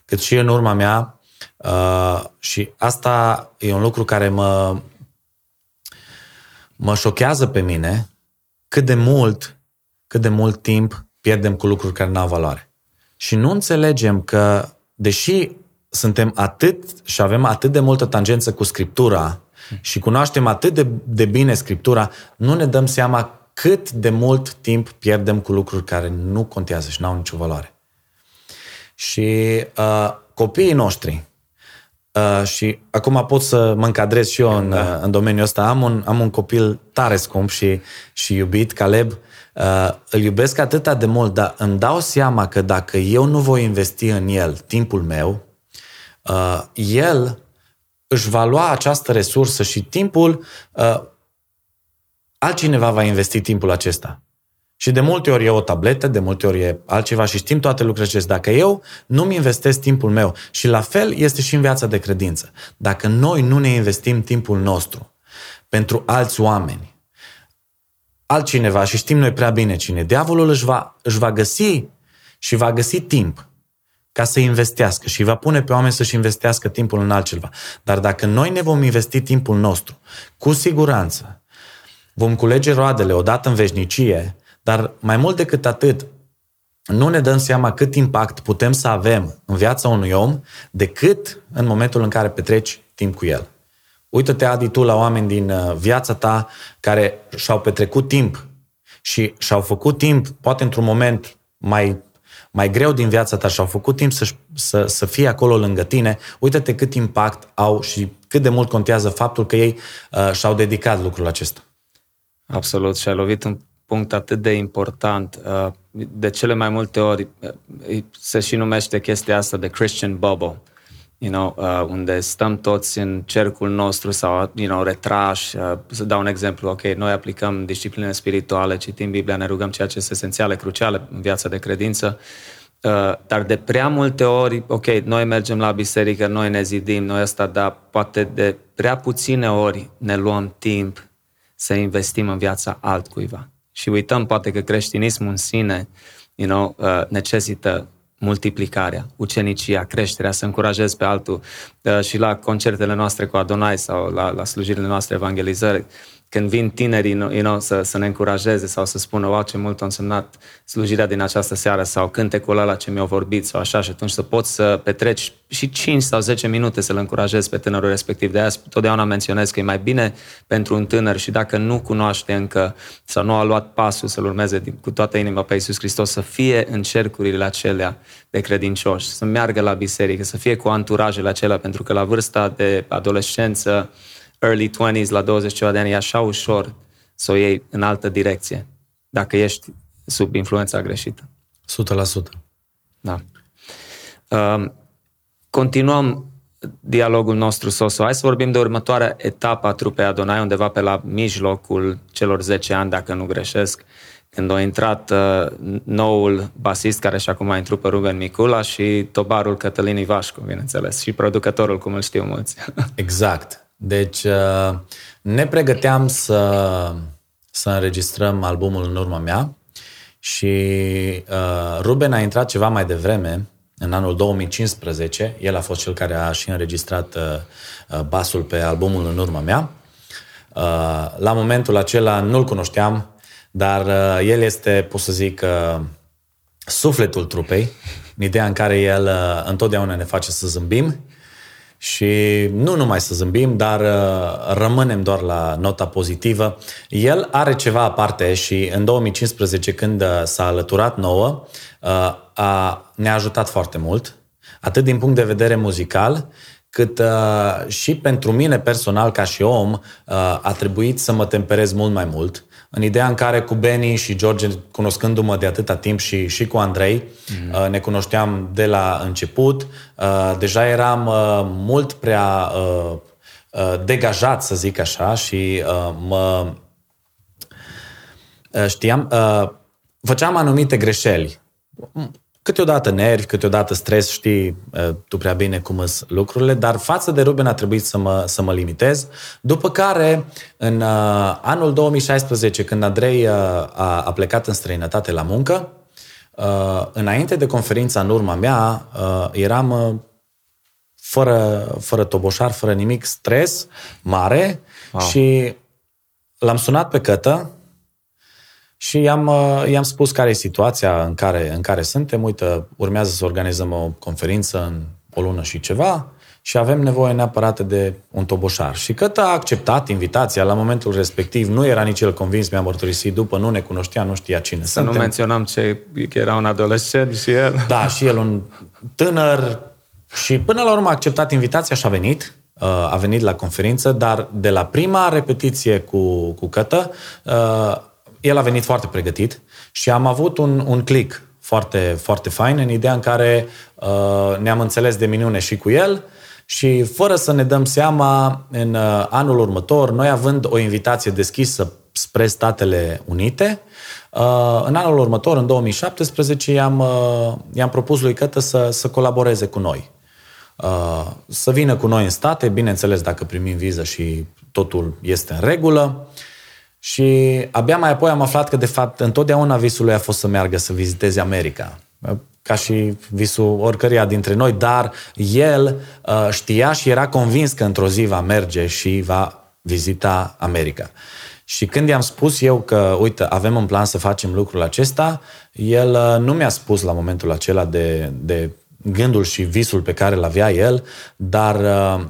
cât și în urma mea uh, și asta e un lucru care mă, mă șochează pe mine cât de mult, cât de mult timp pierdem cu lucruri care n-au valoare. Și nu înțelegem că, deși suntem atât și avem atât de multă tangență cu Scriptura și cunoaștem atât de, de bine Scriptura, nu ne dăm seama cât de mult timp pierdem cu lucruri care nu contează și nu au nicio valoare. Și uh, copiii noștri, uh, și acum pot să mă încadrez și eu în, da. uh, în domeniul ăsta, am un, am un copil tare scump și, și iubit, Caleb, uh, îl iubesc atât de mult, dar îmi dau seama că dacă eu nu voi investi în el timpul meu, uh, el își va lua această resursă și timpul, uh, altcineva va investi timpul acesta. Și de multe ori e o tabletă, de multe ori e altceva și știm toate lucrurile acestea. Dacă eu nu-mi investesc timpul meu și la fel este și în viața de credință. Dacă noi nu ne investim timpul nostru pentru alți oameni, altcineva și știm noi prea bine cine, diavolul își va, își va găsi și va găsi timp ca să investească și va pune pe oameni să-și investească timpul în altceva. Dar dacă noi ne vom investi timpul nostru, cu siguranță, vom culege roadele odată în veșnicie, dar mai mult decât atât, nu ne dăm seama cât impact putem să avem în viața unui om decât în momentul în care petreci timp cu el. Uită-te, Adi, tu la oameni din uh, viața ta care și-au petrecut timp și și-au făcut timp, poate într-un moment mai, mai greu din viața ta și-au făcut timp să, să, să fie acolo lângă tine, uită-te cât impact au și cât de mult contează faptul că ei uh, și-au dedicat lucrul acesta. Absolut, și ai lovit un punct atât de important. Uh, de cele mai multe ori uh, se și numește chestia asta de Christian bubble you know, uh, unde stăm toți în cercul nostru sau, you know, retrași. Uh, să dau un exemplu, ok, noi aplicăm discipline spirituale, citim Biblia, ne rugăm ceea ce este esențiale, cruciale în viața de credință, uh, dar de prea multe ori, ok, noi mergem la biserică, noi ne zidim, noi asta, dar poate de prea puține ori ne luăm timp să investim în viața altcuiva. Și uităm poate că creștinismul în sine, you know, uh, necesită multiplicarea, ucenicia, creșterea, să încurajezi pe altul. Uh, și la concertele noastre cu Adonai sau la, la slujirile noastre evangelizări când vin tinerii you know, să, să ne încurajeze sau să spună, wow, ce mult a însemnat slujirea din această seară sau cântecul ăla ce mi-au vorbit sau așa și atunci să poți să petreci și 5 sau 10 minute să-l încurajezi pe tânărul respectiv. De aia totdeauna menționez că e mai bine pentru un tânăr și dacă nu cunoaște încă sau nu a luat pasul să-L urmeze cu toată inima pe Iisus Hristos, să fie în cercurile acelea de credincioși, să meargă la biserică, să fie cu anturajele acelea, pentru că la vârsta de adolescență, early 20s, la 20 ceva de ani, e așa ușor să o iei în altă direcție, dacă ești sub influența greșită. 100%. Da. Uh, continuăm dialogul nostru, Soso. Hai să vorbim de următoarea etapă a trupei Adonai, undeva pe la mijlocul celor 10 ani, dacă nu greșesc, când a intrat uh, noul basist, care și acum a intrat pe Ruben Micula, și tobarul Cătălin Ivașcu, bineînțeles, și producătorul, cum îl știu mulți. exact. Deci uh, ne pregăteam să, să înregistrăm albumul în urma mea și uh, Ruben a intrat ceva mai devreme, în anul 2015. El a fost cel care a și înregistrat uh, uh, basul pe albumul în urma mea. Uh, la momentul acela nu-l cunoșteam, dar uh, el este, pot să zic, uh, sufletul trupei, în ideea în care el uh, întotdeauna ne face să zâmbim și nu numai să zâmbim, dar uh, rămânem doar la nota pozitivă. El are ceva aparte și în 2015, când uh, s-a alăturat nouă, uh, a, ne-a ajutat foarte mult, atât din punct de vedere muzical, cât uh, și pentru mine personal, ca și om, uh, a trebuit să mă temperez mult mai mult în ideea în care cu Benny și George, cunoscându-mă de atâta timp și, și cu Andrei, mm-hmm. ne cunoșteam de la început, uh, deja eram uh, mult prea degajat, să zic așa, și mă știam, făceam anumite greșeli câteodată nervi, câteodată stres, știi tu prea bine cum sunt lucrurile, dar față de Ruben a trebuit să mă, să mă limitez. După care, în uh, anul 2016, când Andrei uh, a, a plecat în străinătate la muncă, uh, înainte de conferința în urma mea, uh, eram uh, fără, fără toboșar, fără nimic, stres mare wow. și l-am sunat pe cătă, și i-am, uh, i-am spus care e situația în care, în care suntem. Uite, urmează să organizăm o conferință în o lună și ceva și avem nevoie neapărat de un toboșar. Și cât a acceptat invitația la momentul respectiv, nu era nici el convins, mi-a mărturisit după, nu ne cunoștea, nu știa cine Să suntem. nu menționăm ce, că era un adolescent și el. Da, și el un tânăr și până la urmă a acceptat invitația și a venit. Uh, a venit la conferință, dar de la prima repetiție cu, cu Cătă, uh, el a venit foarte pregătit și am avut un, un click foarte, foarte fain în ideea în care uh, ne-am înțeles de minune și cu el și fără să ne dăm seama, în uh, anul următor, noi având o invitație deschisă spre Statele Unite, uh, în anul următor, în 2017, i-am, uh, i-am propus lui Cătă să, să colaboreze cu noi. Uh, să vină cu noi în state, bineînțeles dacă primim viză și totul este în regulă. Uh, și abia mai apoi am aflat că, de fapt, întotdeauna visul lui a fost să meargă să viziteze America. ca și visul oricăria dintre noi, dar el uh, știa și era convins că într-o zi va merge și va vizita America. Și când i-am spus eu că, uite, avem în plan să facem lucrul acesta, el uh, nu mi-a spus la momentul acela de, de gândul și visul pe care îl avea el, dar uh,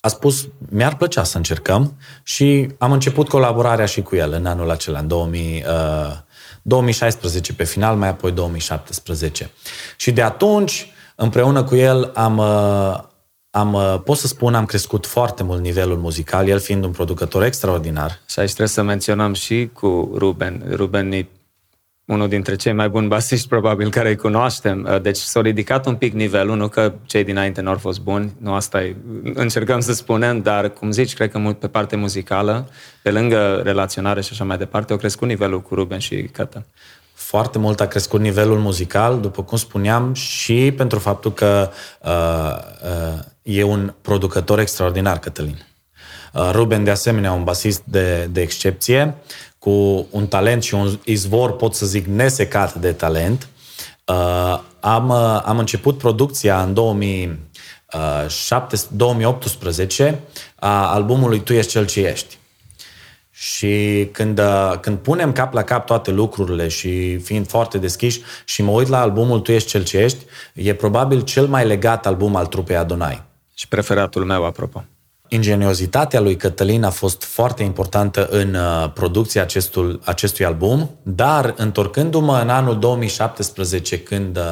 a spus, mi-ar plăcea să încercăm și am început colaborarea și cu el în anul acela, în 2000, uh, 2016 pe final, mai apoi 2017. Și de atunci, împreună cu el, am, uh, am, uh, pot să spun, am crescut foarte mult nivelul muzical, el fiind un producător extraordinar. Și aici trebuie să menționăm și cu Ruben. Ruben e unul dintre cei mai buni basiști probabil care îi cunoaștem. Uh, deci s-a ridicat un pic nivelul, nu că cei dinainte nu au fost buni, nu asta e, încercăm să spunem, dar cum zici, cred că mult pe parte muzicală, pe lângă relaționare și așa mai departe, au crescut nivelul cu Ruben și Cătă. Foarte mult a crescut nivelul muzical, după cum spuneam, și pentru faptul că uh, uh, e un producător extraordinar, Cătălin. Uh, Ruben, de asemenea, un basist de, de excepție. Uh, cu un talent și un izvor, pot să zic, nesecat de talent. Uh, am, uh, am început producția în 2007, 2018 a albumului Tu ești cel ce ești. Și când, uh, când punem cap la cap toate lucrurile și fiind foarte deschiși și mă uit la albumul Tu ești cel ce ești, e probabil cel mai legat album al trupei Adonai. Și preferatul meu, apropo. Ingeniozitatea lui Cătălin a fost foarte importantă în uh, producția acestul, acestui album, dar întorcându-mă în anul 2017, când uh,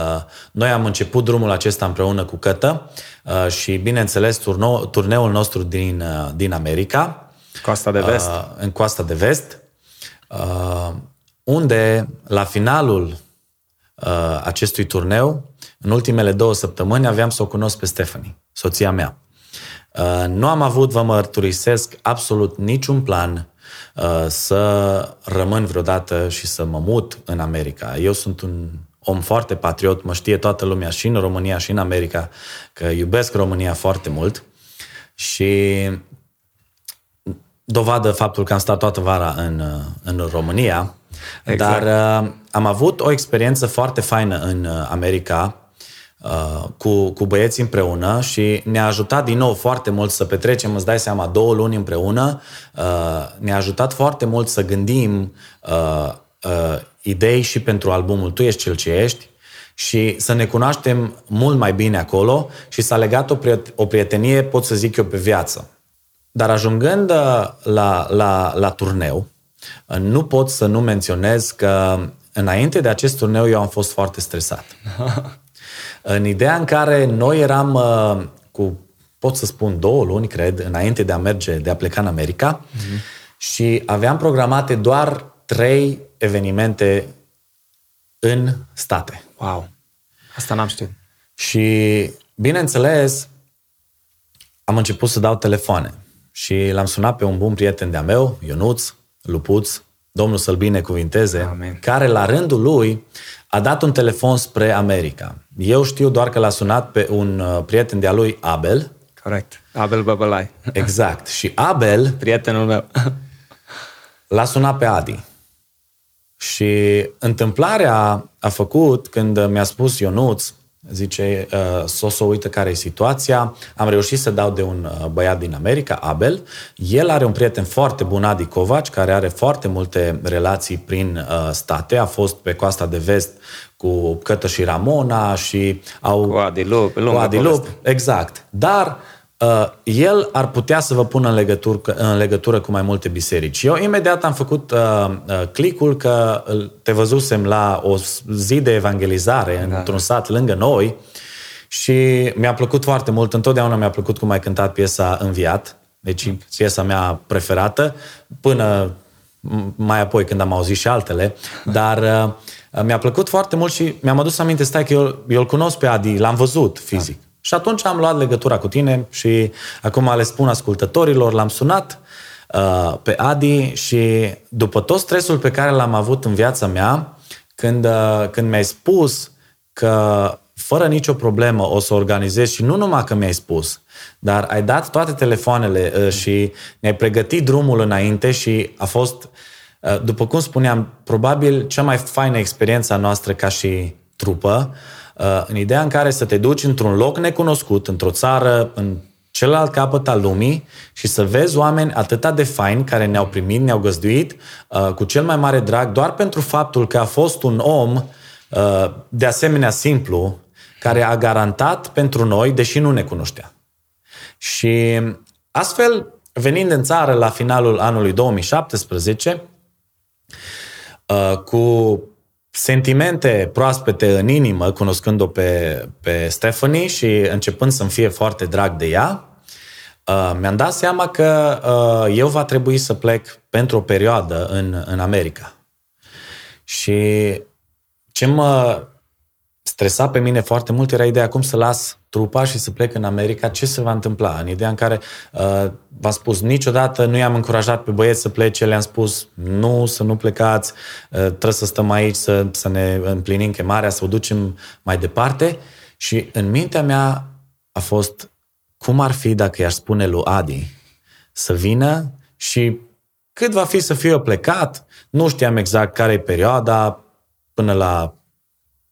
noi am început drumul acesta împreună cu Cătă uh, și, bineînțeles, turnou, turneul nostru din, din America. Coasta de Vest. În Coasta de Vest, unde, la finalul acestui turneu, în ultimele două săptămâni, aveam să o cunosc pe Stephanie, soția mea. Uh, nu am avut, vă mărturisesc, absolut niciun plan uh, să rămân vreodată și să mă mut în America. Eu sunt un om foarte patriot, mă știe toată lumea și în România și în America, că iubesc România foarte mult și dovadă faptul că am stat toată vara în, uh, în România, exact. dar am avut o experiență foarte faină în America, Uh, cu, cu băieții împreună și ne-a ajutat din nou foarte mult să petrecem, îți dai seama, două luni împreună. Uh, ne-a ajutat foarte mult să gândim uh, idei și pentru albumul Tu ești cel ce ești și să ne cunoaștem mult mai bine acolo și s-a legat o, o prietenie, pot să zic eu, pe viață. Dar ajungând la, la, la turneu, nu pot să nu menționez că înainte de acest turneu eu am fost foarte stresat. În ideea în care noi eram uh, cu, pot să spun, două luni, cred, înainte de a merge, de a pleca în America mm-hmm. și aveam programate doar trei evenimente în state. Wow! Asta n-am știut. Și, bineînțeles, am început să dau telefoane și l-am sunat pe un bun prieten de-a meu, Ionuț, Lupuț, Domnul să-l binecuvinteze, Amen. care la rândul lui a dat un telefon spre America. Eu știu doar că l-a sunat pe un uh, prieten de-a lui, Abel. Corect. Abel Băbălai. Exact. Și Abel... Prietenul meu. l-a sunat pe Adi. Și întâmplarea a făcut când mi-a spus Ionuț, zice, uh, Soso, uite care e situația, am reușit să dau de un uh, băiat din America, Abel, el are un prieten foarte bun, Adi Covaci, care are foarte multe relații prin uh, state, a fost pe coasta de vest cu Cătăș și Ramona și au... Cu Adi Lup, cu Adi Lup, exact. Dar uh, el ar putea să vă pună în legătură, în legătură cu mai multe biserici. Eu imediat am făcut uh, uh, clicul că te văzusem la o zi de evangelizare da. într-un sat lângă noi și mi-a plăcut foarte mult. Întotdeauna mi-a plăcut cum ai cântat piesa Înviat, deci piesa mea preferată, până mai apoi când am auzit și altele, dar uh, mi-a plăcut foarte mult și mi-am adus aminte, stai că eu, eu îl cunosc pe Adi, l-am văzut fizic. Da. Și atunci am luat legătura cu tine și acum le spun ascultătorilor, l-am sunat uh, pe Adi și după tot stresul pe care l-am avut în viața mea, când, uh, când mi-ai spus că fără nicio problemă o să organizezi și nu numai că mi-ai spus, dar ai dat toate telefoanele uh, și ne-ai pregătit drumul înainte și a fost, uh, după cum spuneam, probabil cea mai faină experiență a noastră ca și trupă, uh, în ideea în care să te duci într-un loc necunoscut, într-o țară, în celălalt capăt al lumii și să vezi oameni atât de faini care ne-au primit, ne-au găzduit uh, cu cel mai mare drag, doar pentru faptul că a fost un om uh, de asemenea simplu, care a garantat pentru noi, deși nu ne cunoștea. Și astfel, venind în țară la finalul anului 2017, uh, cu sentimente proaspete în inimă, cunoscând-o pe, pe Stephanie și începând să-mi fie foarte drag de ea, uh, mi-am dat seama că uh, eu va trebui să plec pentru o perioadă în, în America. Și ce mă stresa pe mine foarte mult era ideea cum să las trupa și să plec în America, ce se va întâmpla? În ideea în care uh, v-am spus, niciodată nu i-am încurajat pe băieți să plece, le-am spus nu, să nu plecați, uh, trebuie să stăm aici, să, să ne împlinim chemarea, să o ducem mai departe. Și în mintea mea a fost cum ar fi dacă i-aș spune lui Adi să vină și cât va fi să fie plecat, nu știam exact care e perioada, până la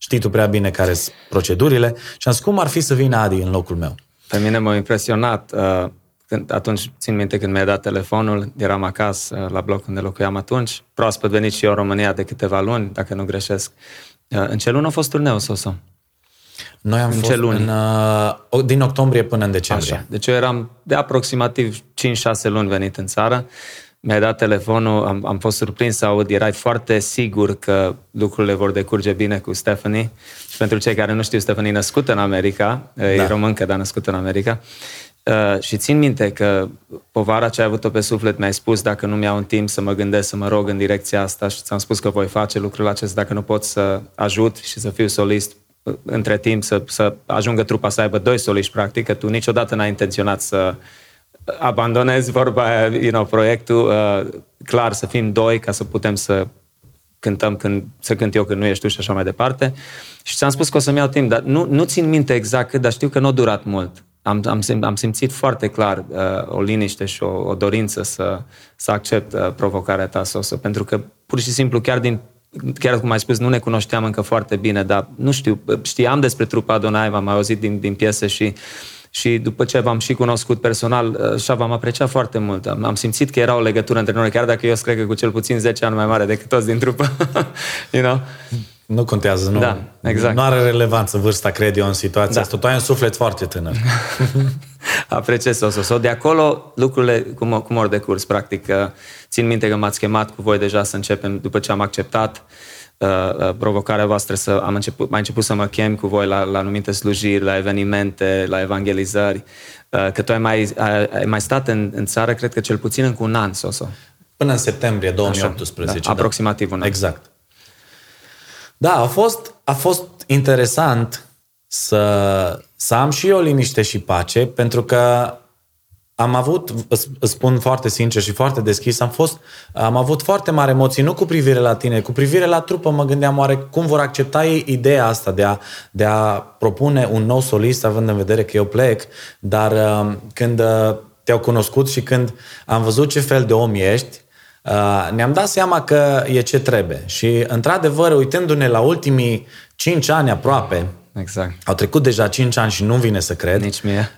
Știi tu prea bine care sunt procedurile. Și am zis, cum ar fi să vină Adi în locul meu? Pe mine m-a impresionat. Uh, când, atunci, țin minte când mi-a dat telefonul, eram acasă uh, la bloc unde locuiam atunci, proaspăt venit și eu în România de câteva luni, dacă nu greșesc. Uh, în ce lună a fost turneu, Soso? Noi am în fost ce luni? În, uh, din octombrie până în decembrie. Așa. Deci eu eram de aproximativ 5-6 luni venit în țară mi-ai dat telefonul, am, am fost surprins să aud, erai foarte sigur că lucrurile vor decurge bine cu Stephanie. Și pentru cei care nu știu, Stephanie e născută în America, da. e româncă, dar născută în America. Uh, și țin minte că povara ce ai avut-o pe suflet mi-ai spus dacă nu mi-au un timp să mă gândesc, să mă rog în direcția asta și ți-am spus că voi face lucrul acesta dacă nu pot să ajut și să fiu solist uh, între timp să, să ajungă trupa să aibă doi soliști, practic, că tu niciodată n-ai intenționat să abandonezi vorba you know, proiectul, uh, clar să fim doi ca să putem să cântăm când, să cânt eu când nu ești tu și așa mai departe. Și ți-am spus că o să-mi iau timp, dar nu, nu țin minte exact cât, dar știu că nu a durat mult. Am, am, sim, am simțit foarte clar uh, o liniște și o, o dorință să, să accept uh, provocarea ta, Soso, pentru că pur și simplu chiar din chiar cum ai spus, nu ne cunoșteam încă foarte bine, dar nu știu, știam despre trupa Adonai, m-am mai auzit din, din piese și și după ce v-am și cunoscut personal, așa v-am apreciat foarte mult. Am, am simțit că era o legătură între noi, chiar dacă eu cred că cu cel puțin 10 ani mai mare decât toți din trupă. you know? Nu contează, nu, da, exact. nu are relevanță vârsta, cred eu, în situația da. asta. Tu ai un suflet foarte tânăr. Apreciez o să De acolo, lucrurile cum, cum ori decurs, practic. Țin minte că m-ați chemat cu voi deja să începem, după ce am acceptat, Uh, uh, provocarea voastră să am început, mai început să mă chem cu voi la, la anumite slujiri, la evenimente, la evangelizări, uh, că tu ai mai, ai, ai mai stat în, în țară, cred că cel puțin încă un an, Soso. Până în septembrie 2018. Așa, da, aproximativ un an. Exact. Da, a fost, a fost interesant să, să am și eu liniște și pace, pentru că am avut, îți spun foarte sincer și foarte deschis, am fost, am avut foarte mari emoții, nu cu privire la tine, cu privire la trupă mă gândeam oare cum vor accepta ei ideea asta de a, de a propune un nou solist, având în vedere că eu plec, dar uh, când uh, te-au cunoscut și când am văzut ce fel de om ești, uh, ne-am dat seama că e ce trebuie. Și, într-adevăr, uitându-ne la ultimii cinci ani aproape, exact. au trecut deja cinci ani și nu vine să cred, Nici mie.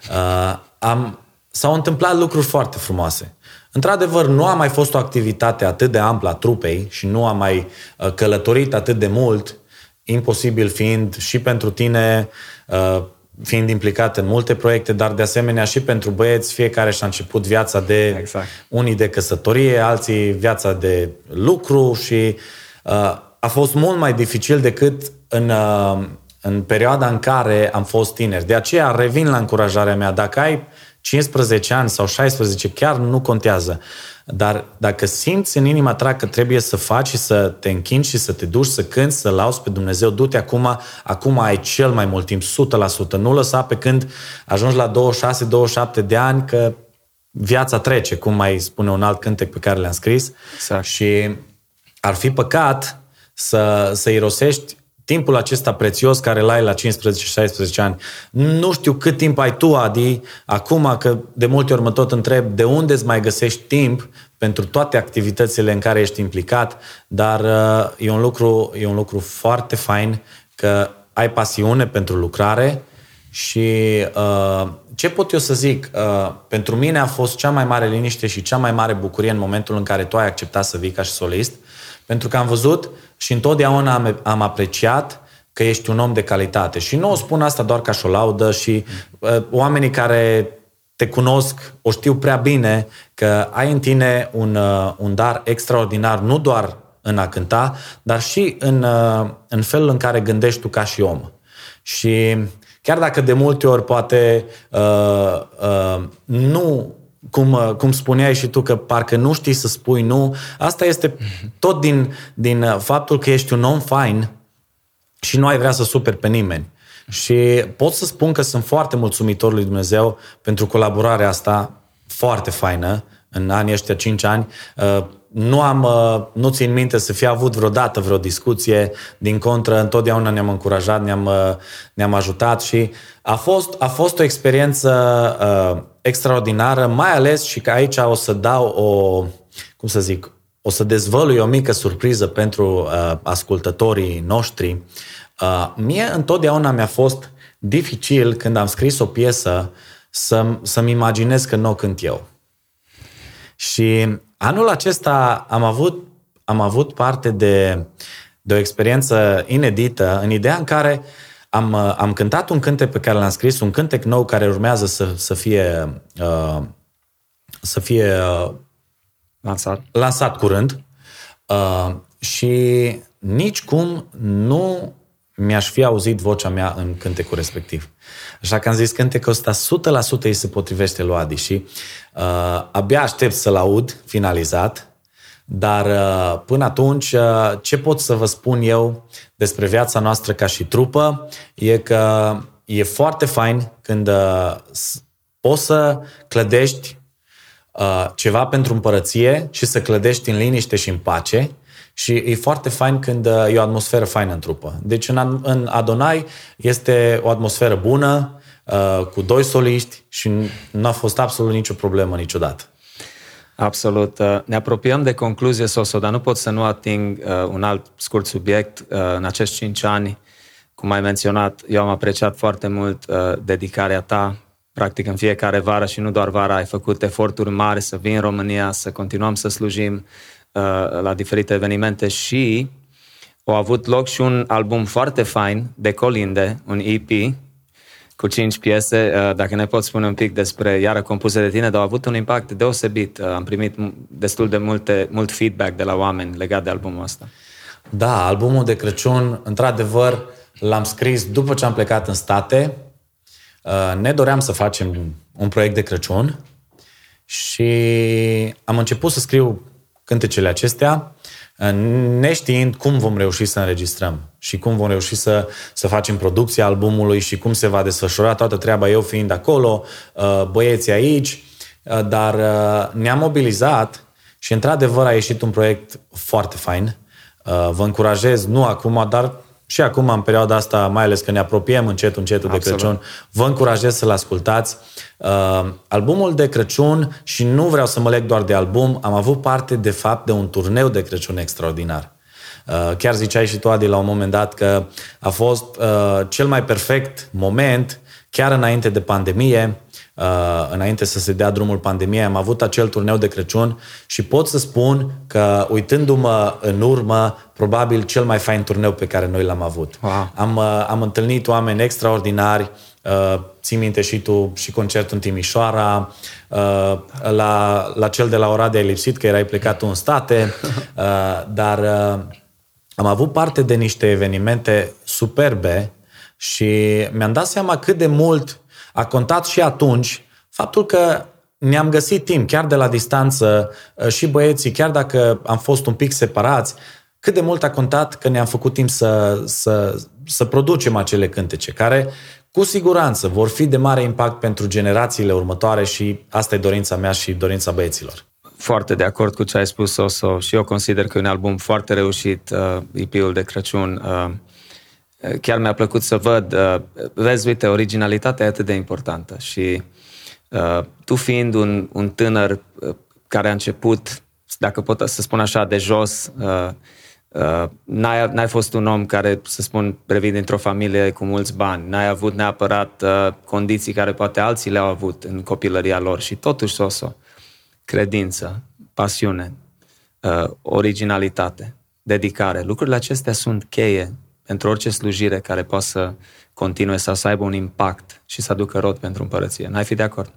am, s-au întâmplat lucruri foarte frumoase. Într-adevăr, nu a mai fost o activitate atât de amplă a trupei și nu a mai uh, călătorit atât de mult, imposibil fiind și pentru tine, uh, fiind implicat în multe proiecte, dar de asemenea și pentru băieți, fiecare și-a început viața de exact. unii de căsătorie, alții viața de lucru și uh, a fost mult mai dificil decât în, în perioada în care am fost tineri. De aceea revin la încurajarea mea. Dacă ai 15 ani sau 16, chiar nu contează. Dar dacă simți în inima ta că trebuie să faci și să te închini și să te duci, să cânti, să lauzi pe Dumnezeu, du-te acum, acum ai cel mai mult timp, 100%. Nu lăsa pe când ajungi la 26-27 de ani că viața trece, cum mai spune un alt cântec pe care l-am scris. Exact. Și ar fi păcat să, să irosești timpul acesta prețios care l-ai la 15-16 ani. Nu știu cât timp ai tu, Adi, acum că de multe ori mă tot întreb de unde îți mai găsești timp pentru toate activitățile în care ești implicat, dar uh, e un lucru, e un lucru foarte fain că ai pasiune pentru lucrare și uh, ce pot eu să zic? Uh, pentru mine a fost cea mai mare liniște și cea mai mare bucurie în momentul în care tu ai acceptat să vii ca și solist, pentru că am văzut și întotdeauna am, am apreciat că ești un om de calitate. Și nu o spun asta doar ca și o laudă și uh, oamenii care te cunosc, o știu prea bine că ai în tine un, uh, un dar extraordinar, nu doar în a cânta, dar și în, uh, în felul în care gândești tu ca și om. Și chiar dacă de multe ori poate uh, uh, nu cum, uh, cum spuneai și tu, că parcă nu știi să spui nu, asta este tot din, din faptul că ești un om fain și nu ai vrea să superi pe nimeni. Și pot să spun că sunt foarte mulțumitor lui Dumnezeu pentru colaborarea asta foarte faină în anii ăștia 5 ani. Uh, nu am, uh, nu țin minte să fi avut vreodată vreo discuție, din contră, întotdeauna ne-am încurajat, ne-am, uh, ne-am ajutat și a fost, a fost o experiență uh, extraordinară, mai ales și că aici o să dau o, cum să zic, o să dezvălui o mică surpriză pentru uh, ascultătorii noștri. Uh, mie întotdeauna mi-a fost dificil când am scris o piesă să, să-mi imaginez că nu o cânt eu. Și anul acesta am avut, am avut parte de, de o experiență inedită în ideea în care am, am cântat un cântec pe care l-am scris, un cântec nou care urmează să, să fie, uh, să fie uh, lansat. lansat curând uh, și nici cum nu mi-aș fi auzit vocea mea în cântecul respectiv. Așa că am zis cântecul ăsta 100% îi se potrivește lui Adi și uh, abia aștept să-l aud finalizat, dar uh, până atunci uh, ce pot să vă spun eu despre viața noastră ca și trupă e că e foarte fain când uh, poți să clădești uh, ceva pentru împărăție și să clădești în liniște și în pace și e foarte fain când uh, e o atmosferă faină în trupă. Deci în, în Adonai este o atmosferă bună, uh, cu doi soliști și nu a fost absolut nicio problemă niciodată. Absolut. Uh, ne apropiem de concluzie, Soso, dar nu pot să nu ating uh, un alt scurt subiect. Uh, în acești cinci ani, cum ai menționat, eu am apreciat foarte mult uh, dedicarea ta. Practic în fiecare vară și nu doar vara ai făcut eforturi mari să vii în România, să continuăm să slujim, Uh, la diferite evenimente și au avut loc și un album foarte fain de colinde, un EP cu cinci piese. Uh, dacă ne poți spune un pic despre iară compuse de tine, dar au avut un impact deosebit. Uh, am primit destul de multe, mult feedback de la oameni legat de albumul ăsta. Da, albumul de Crăciun, într-adevăr, l-am scris după ce am plecat în state. Ne doream să facem un proiect de Crăciun și am început să scriu cântecele acestea, neștiind cum vom reuși să înregistrăm și cum vom reuși să, să facem producția albumului și cum se va desfășura toată treaba, eu fiind acolo, uh, băieții aici, uh, dar uh, ne-am mobilizat și într-adevăr a ieșit un proiect foarte fain. Vă încurajez, nu acum, dar și acum, în perioada asta, mai ales că ne apropiem încet, încetul Absolut. de Crăciun, vă încurajez să-l ascultați. Uh, albumul de Crăciun, și nu vreau să mă leg doar de album, am avut parte, de fapt, de un turneu de Crăciun extraordinar. Uh, chiar ziceai și tu, Adi, la un moment dat că a fost uh, cel mai perfect moment, chiar înainte de pandemie, uh, înainte să se dea drumul pandemiei, am avut acel turneu de Crăciun și pot să spun că, uitându-mă în urmă, probabil cel mai fain turneu pe care noi l-am avut. Wow. Am, uh, am întâlnit oameni extraordinari, uh, ții minte și tu și concertul în Timișoara, uh, la, la cel de la Oradea ai lipsit, că erai plecat în state, uh, dar uh, am avut parte de niște evenimente superbe și mi-am dat seama cât de mult a contat și atunci faptul că ne-am găsit timp, chiar de la distanță, uh, și băieții, chiar dacă am fost un pic separați, cât de mult a contat că ne-am făcut timp să, să, să producem acele cântece, care cu siguranță vor fi de mare impact pentru generațiile următoare și asta e dorința mea și dorința băieților. Foarte de acord cu ce ai spus, Oso, și eu consider că e un album foarte reușit, uh, EP-ul de Crăciun. Uh, chiar mi-a plăcut să văd, uh, vezi, uite, originalitatea e atât de importantă și uh, tu fiind un, un tânăr uh, care a început, dacă pot să spun așa, de jos, uh, Uh, n-ai, n-ai fost un om care, să spun, previn dintr-o familie cu mulți bani, n-ai avut neapărat uh, condiții care poate alții le-au avut în copilăria lor și totuși, Soso, credință, pasiune, uh, originalitate, dedicare, lucrurile acestea sunt cheie pentru orice slujire care poate să continue sau să aibă un impact și să aducă rod pentru împărăție. N-ai fi de acord?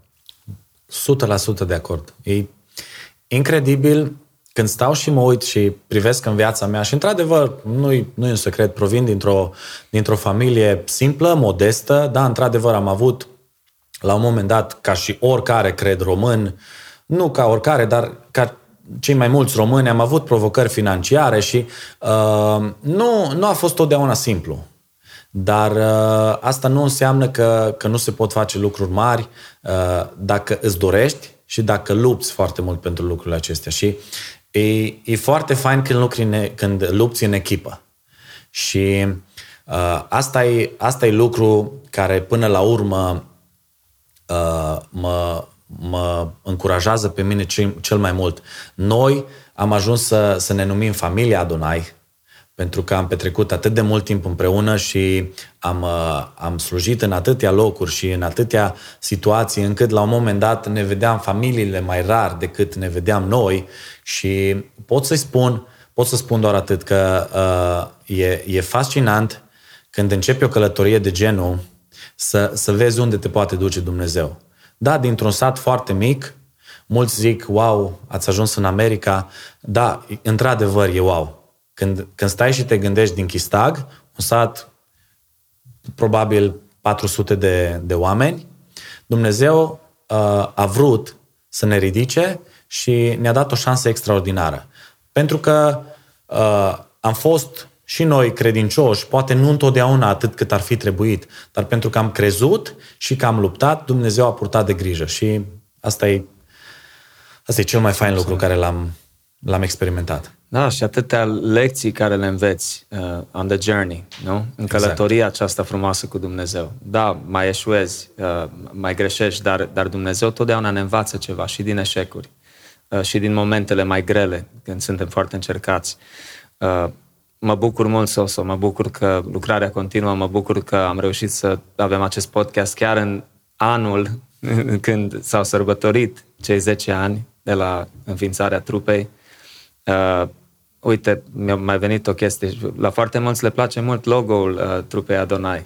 100% de acord. E incredibil când stau și mă uit și privesc în viața mea și într-adevăr, nu-i, nu e un secret, provin dintr-o, dintr-o familie simplă, modestă, da, într-adevăr am avut la un moment dat, ca și oricare, cred, român, nu ca oricare, dar ca cei mai mulți români, am avut provocări financiare și uh, nu, nu a fost totdeauna simplu. Dar uh, asta nu înseamnă că, că nu se pot face lucruri mari uh, dacă îți dorești și dacă lupți foarte mult pentru lucrurile acestea. Și e, e foarte fain când, lucri în, când lupți în echipă. Și uh, asta, e, asta e lucru care până la urmă uh, mă, mă încurajează pe mine cel, cel mai mult. Noi am ajuns să, să ne numim familia Adonai, pentru că am petrecut atât de mult timp împreună și am, uh, am slujit în atâtea locuri și în atâtea situații, încât la un moment dat ne vedeam familiile mai rar decât ne vedeam noi și pot să-i spun, pot să spun doar atât că uh, e, e fascinant când începi o călătorie de genul să, să vezi unde te poate duce Dumnezeu. Da, dintr-un sat foarte mic, mulți zic, wow, ați ajuns în America. Da, într-adevăr e wow când, când stai și te gândești din Chistag, un sat probabil 400 de, de oameni, Dumnezeu uh, a vrut să ne ridice și ne-a dat o șansă extraordinară. Pentru că uh, am fost și noi credincioși, poate nu întotdeauna atât cât ar fi trebuit, dar pentru că am crezut și că am luptat, Dumnezeu a purtat de grijă și asta e, asta e cel mai fain lucru care l-am, l-am experimentat. Da, și atâtea lecții care le înveți uh, on the journey, nu? În exact. călătoria exact. aceasta frumoasă cu Dumnezeu. Da, mai eșuezi, uh, mai greșești, dar, dar Dumnezeu totdeauna ne învață ceva și din eșecuri uh, și din momentele mai grele, când suntem foarte încercați. Uh, mă bucur mult, Soso, mă bucur că lucrarea continuă, mă bucur că am reușit să avem acest podcast chiar în anul când s-au sărbătorit cei 10 ani de la înființarea trupei. Uh, uite, mi-a mai venit o chestie. La foarte mulți le place mult logo-ul uh, trupei Adonai.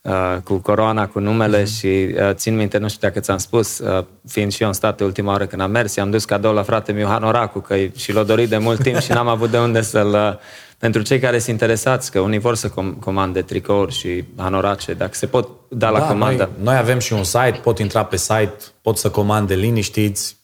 Uh, cu coroana, cu numele uh-huh. și uh, țin minte, nu știu dacă ți-am spus, uh, fiind și eu în state ultima oară când am mers, i-am dus cadou la frate meu Hanoracu, că și l-a dorit de mult timp și n-am avut de unde să-l... Uh, pentru cei care sunt interesați, că unii vor să com- comande tricouri și hanorace, dacă se pot da, da la comandă. Noi, noi avem și un site, pot intra pe site, pot să comande liniștiți,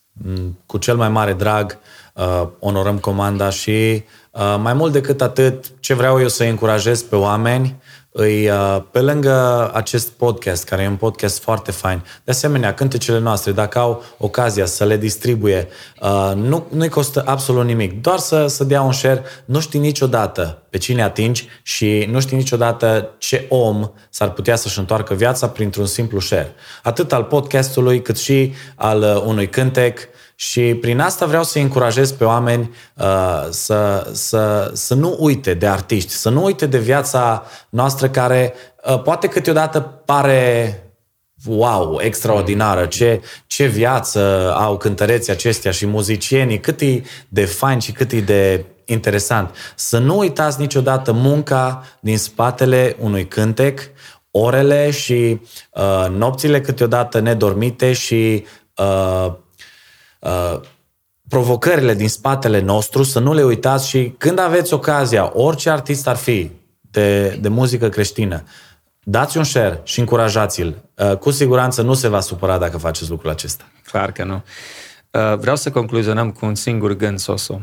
cu cel mai mare drag. Uh, uh, onorăm comanda și uh, mai mult decât atât, ce vreau eu să încurajez pe oameni îi, uh, pe lângă acest podcast, care e un podcast foarte fain, de asemenea, cântecele noastre, dacă au ocazia să le distribuie, uh, nu, nu-i costă absolut nimic, doar să, să dea un share, nu știi niciodată pe cine atingi și nu știi niciodată ce om s-ar putea să-și întoarcă viața printr-un simplu share. Atât al podcastului, cât și al uh, unui cântec, și prin asta vreau să încurajez pe oameni uh, să, să, să nu uite de artiști, să nu uite de viața noastră care uh, poate câteodată pare wow, extraordinară, ce, ce viață au cântăreții acestea și muzicienii, cât e de fain și cât e de interesant. Să nu uitați niciodată munca din spatele unui cântec, orele și uh, nopțile câteodată nedormite și uh, Uh, provocările din spatele nostru, să nu le uitați și când aveți ocazia, orice artist ar fi de, de muzică creștină, dați un share și încurajați-l. Uh, cu siguranță nu se va supăra dacă faceți lucrul acesta. Clar că nu. Uh, vreau să concluzionăm cu un singur gând, Soso.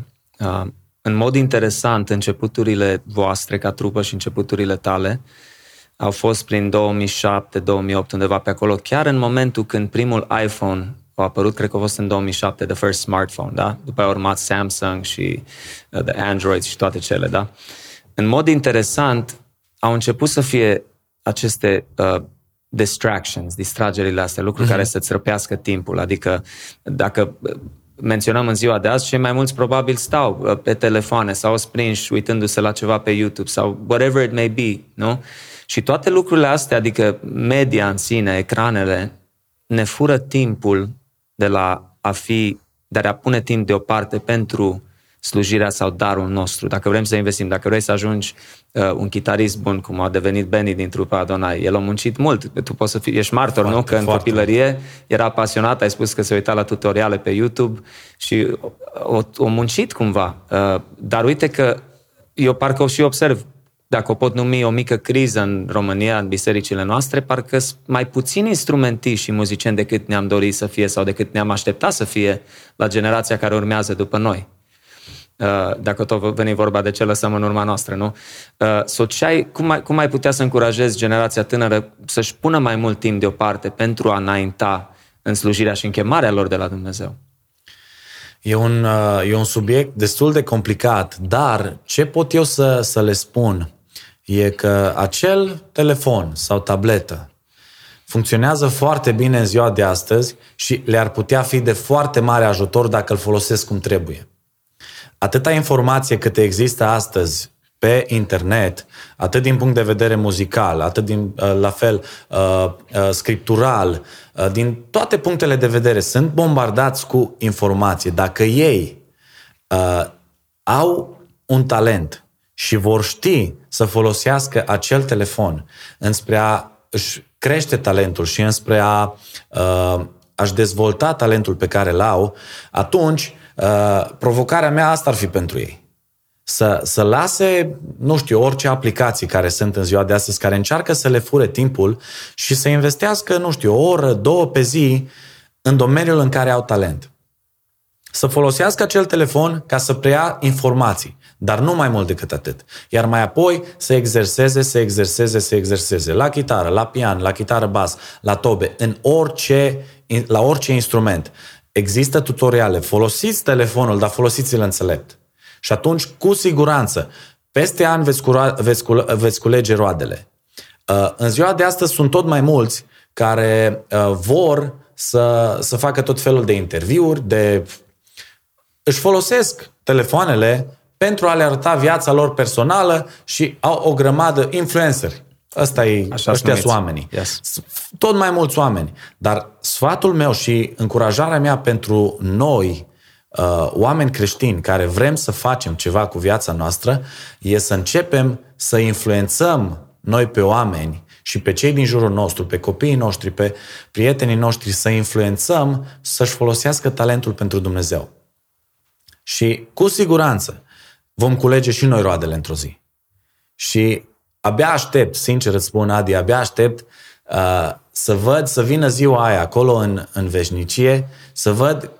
În mod interesant, începuturile voastre ca trupă și începuturile tale au fost prin 2007-2008, undeva pe acolo, chiar în momentul când primul iPhone a apărut, cred că a fost în 2007, the first smartphone, da? După a urmat Samsung și uh, the Android și toate cele, da? În mod interesant, au început să fie aceste uh, distractions, distragerile astea, lucruri uh-huh. care să-ți răpească timpul. Adică dacă menționăm în ziua de azi, cei mai mulți probabil stau uh, pe telefoane sau sprinși uitându-se la ceva pe YouTube sau whatever it may be, nu? Și toate lucrurile astea, adică media în sine, ecranele, ne fură timpul de la a fi, de a pune timp deoparte pentru slujirea sau darul nostru. Dacă vrem să investim, dacă vrei să ajungi uh, un chitarist bun, cum a devenit Benny din trupa Adonai, el a muncit mult. Tu poți să fii, ești martor, foarte, nu? Că în foarte. copilărie era pasionat, ai spus că se uita la tutoriale pe YouTube și o, o muncit cumva. Uh, dar uite că eu parcă o și observ dacă o pot numi o mică criză în România, în bisericile noastre, parcă sunt mai puțini instrumentiști și muzicieni decât ne-am dorit să fie sau decât ne-am așteptat să fie la generația care urmează după noi. Uh, dacă tot veni vorba de ce lăsăm în urma noastră, nu? Uh, so, ce ai, cum, ai, cum ai putea să încurajezi generația tânără să-și pună mai mult timp deoparte pentru a înainta în slujirea și în chemarea lor de la Dumnezeu? E un, uh, e un subiect destul de complicat, dar ce pot eu să, să le spun e că acel telefon sau tabletă funcționează foarte bine în ziua de astăzi și le-ar putea fi de foarte mare ajutor dacă îl folosesc cum trebuie atâta informație cât există astăzi pe internet, atât din punct de vedere muzical, atât din, uh, la fel uh, uh, scriptural, din toate punctele de vedere, sunt bombardați cu informație. Dacă ei au un talent și vor ști să folosească acel telefon înspre a își crește talentul și înspre a, a-și dezvolta talentul pe care îl au, atunci Uh, provocarea mea asta ar fi pentru ei. Să, să lase, nu știu, orice aplicații care sunt în ziua de astăzi, care încearcă să le fure timpul și să investească, nu știu, o oră, două pe zi în domeniul în care au talent. Să folosească acel telefon ca să preia informații, dar nu mai mult decât atât. Iar mai apoi să exerseze, să exerseze, să exerseze la chitară, la pian, la chitară bas, la tobe, în orice, la orice instrument. Există tutoriale. Folosiți telefonul, dar folosiți-l înțelept. Și atunci, cu siguranță, peste ani veți, cura, veți, veți culege roadele. Uh, în ziua de astăzi sunt tot mai mulți care uh, vor să, să facă tot felul de interviuri, de își folosesc telefoanele pentru a le arăta viața lor personală și au o grămadă influenceri. Asta e, Așa ăștia sunt oamenii. Yes. Tot mai mulți oameni. Dar sfatul meu și încurajarea mea pentru noi, uh, oameni creștini care vrem să facem ceva cu viața noastră, e să începem să influențăm noi pe oameni și pe cei din jurul nostru, pe copiii noștri, pe prietenii noștri, să influențăm să-și folosească talentul pentru Dumnezeu. Și cu siguranță vom culege și noi roadele într-o zi. Și abia aștept, sincer îți spun, Adi, abia aștept uh, să văd, să vină ziua aia acolo în, în veșnicie, să văd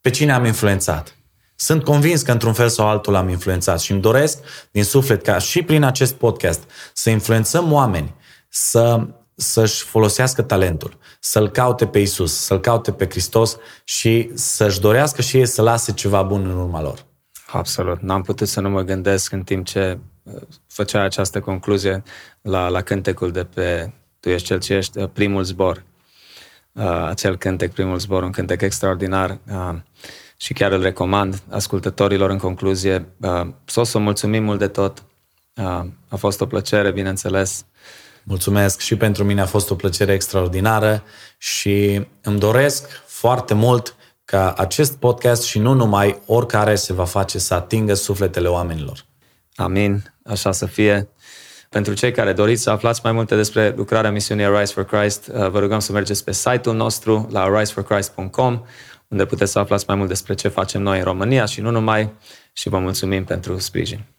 pe cine am influențat. Sunt convins că într-un fel sau altul am influențat și îmi doresc din suflet ca și prin acest podcast să influențăm oameni să, să-și folosească talentul, să-L caute pe Isus, să-L caute pe Hristos și să-și dorească și ei să lase ceva bun în urma lor. Absolut. N-am putut să nu mă gândesc în timp ce făcea această concluzie la, la cântecul de pe Tu ești cel ce ești, uh, primul zbor. Uh, acel cântec, primul zbor, un cântec extraordinar uh, și chiar îl recomand ascultătorilor în concluzie. Uh, să o să mulțumim mult de tot. Uh, a fost o plăcere, bineînțeles. Mulțumesc și pentru mine a fost o plăcere extraordinară și îmi doresc foarte mult ca acest podcast și nu numai oricare se va face să atingă sufletele oamenilor. Amin, așa să fie. Pentru cei care doriți să aflați mai multe despre lucrarea misiunii Arise for Christ, uh, vă rugăm să mergeți pe site-ul nostru la ariseforchrist.com, unde puteți să aflați mai mult despre ce facem noi în România și nu numai, și vă mulțumim pentru sprijin.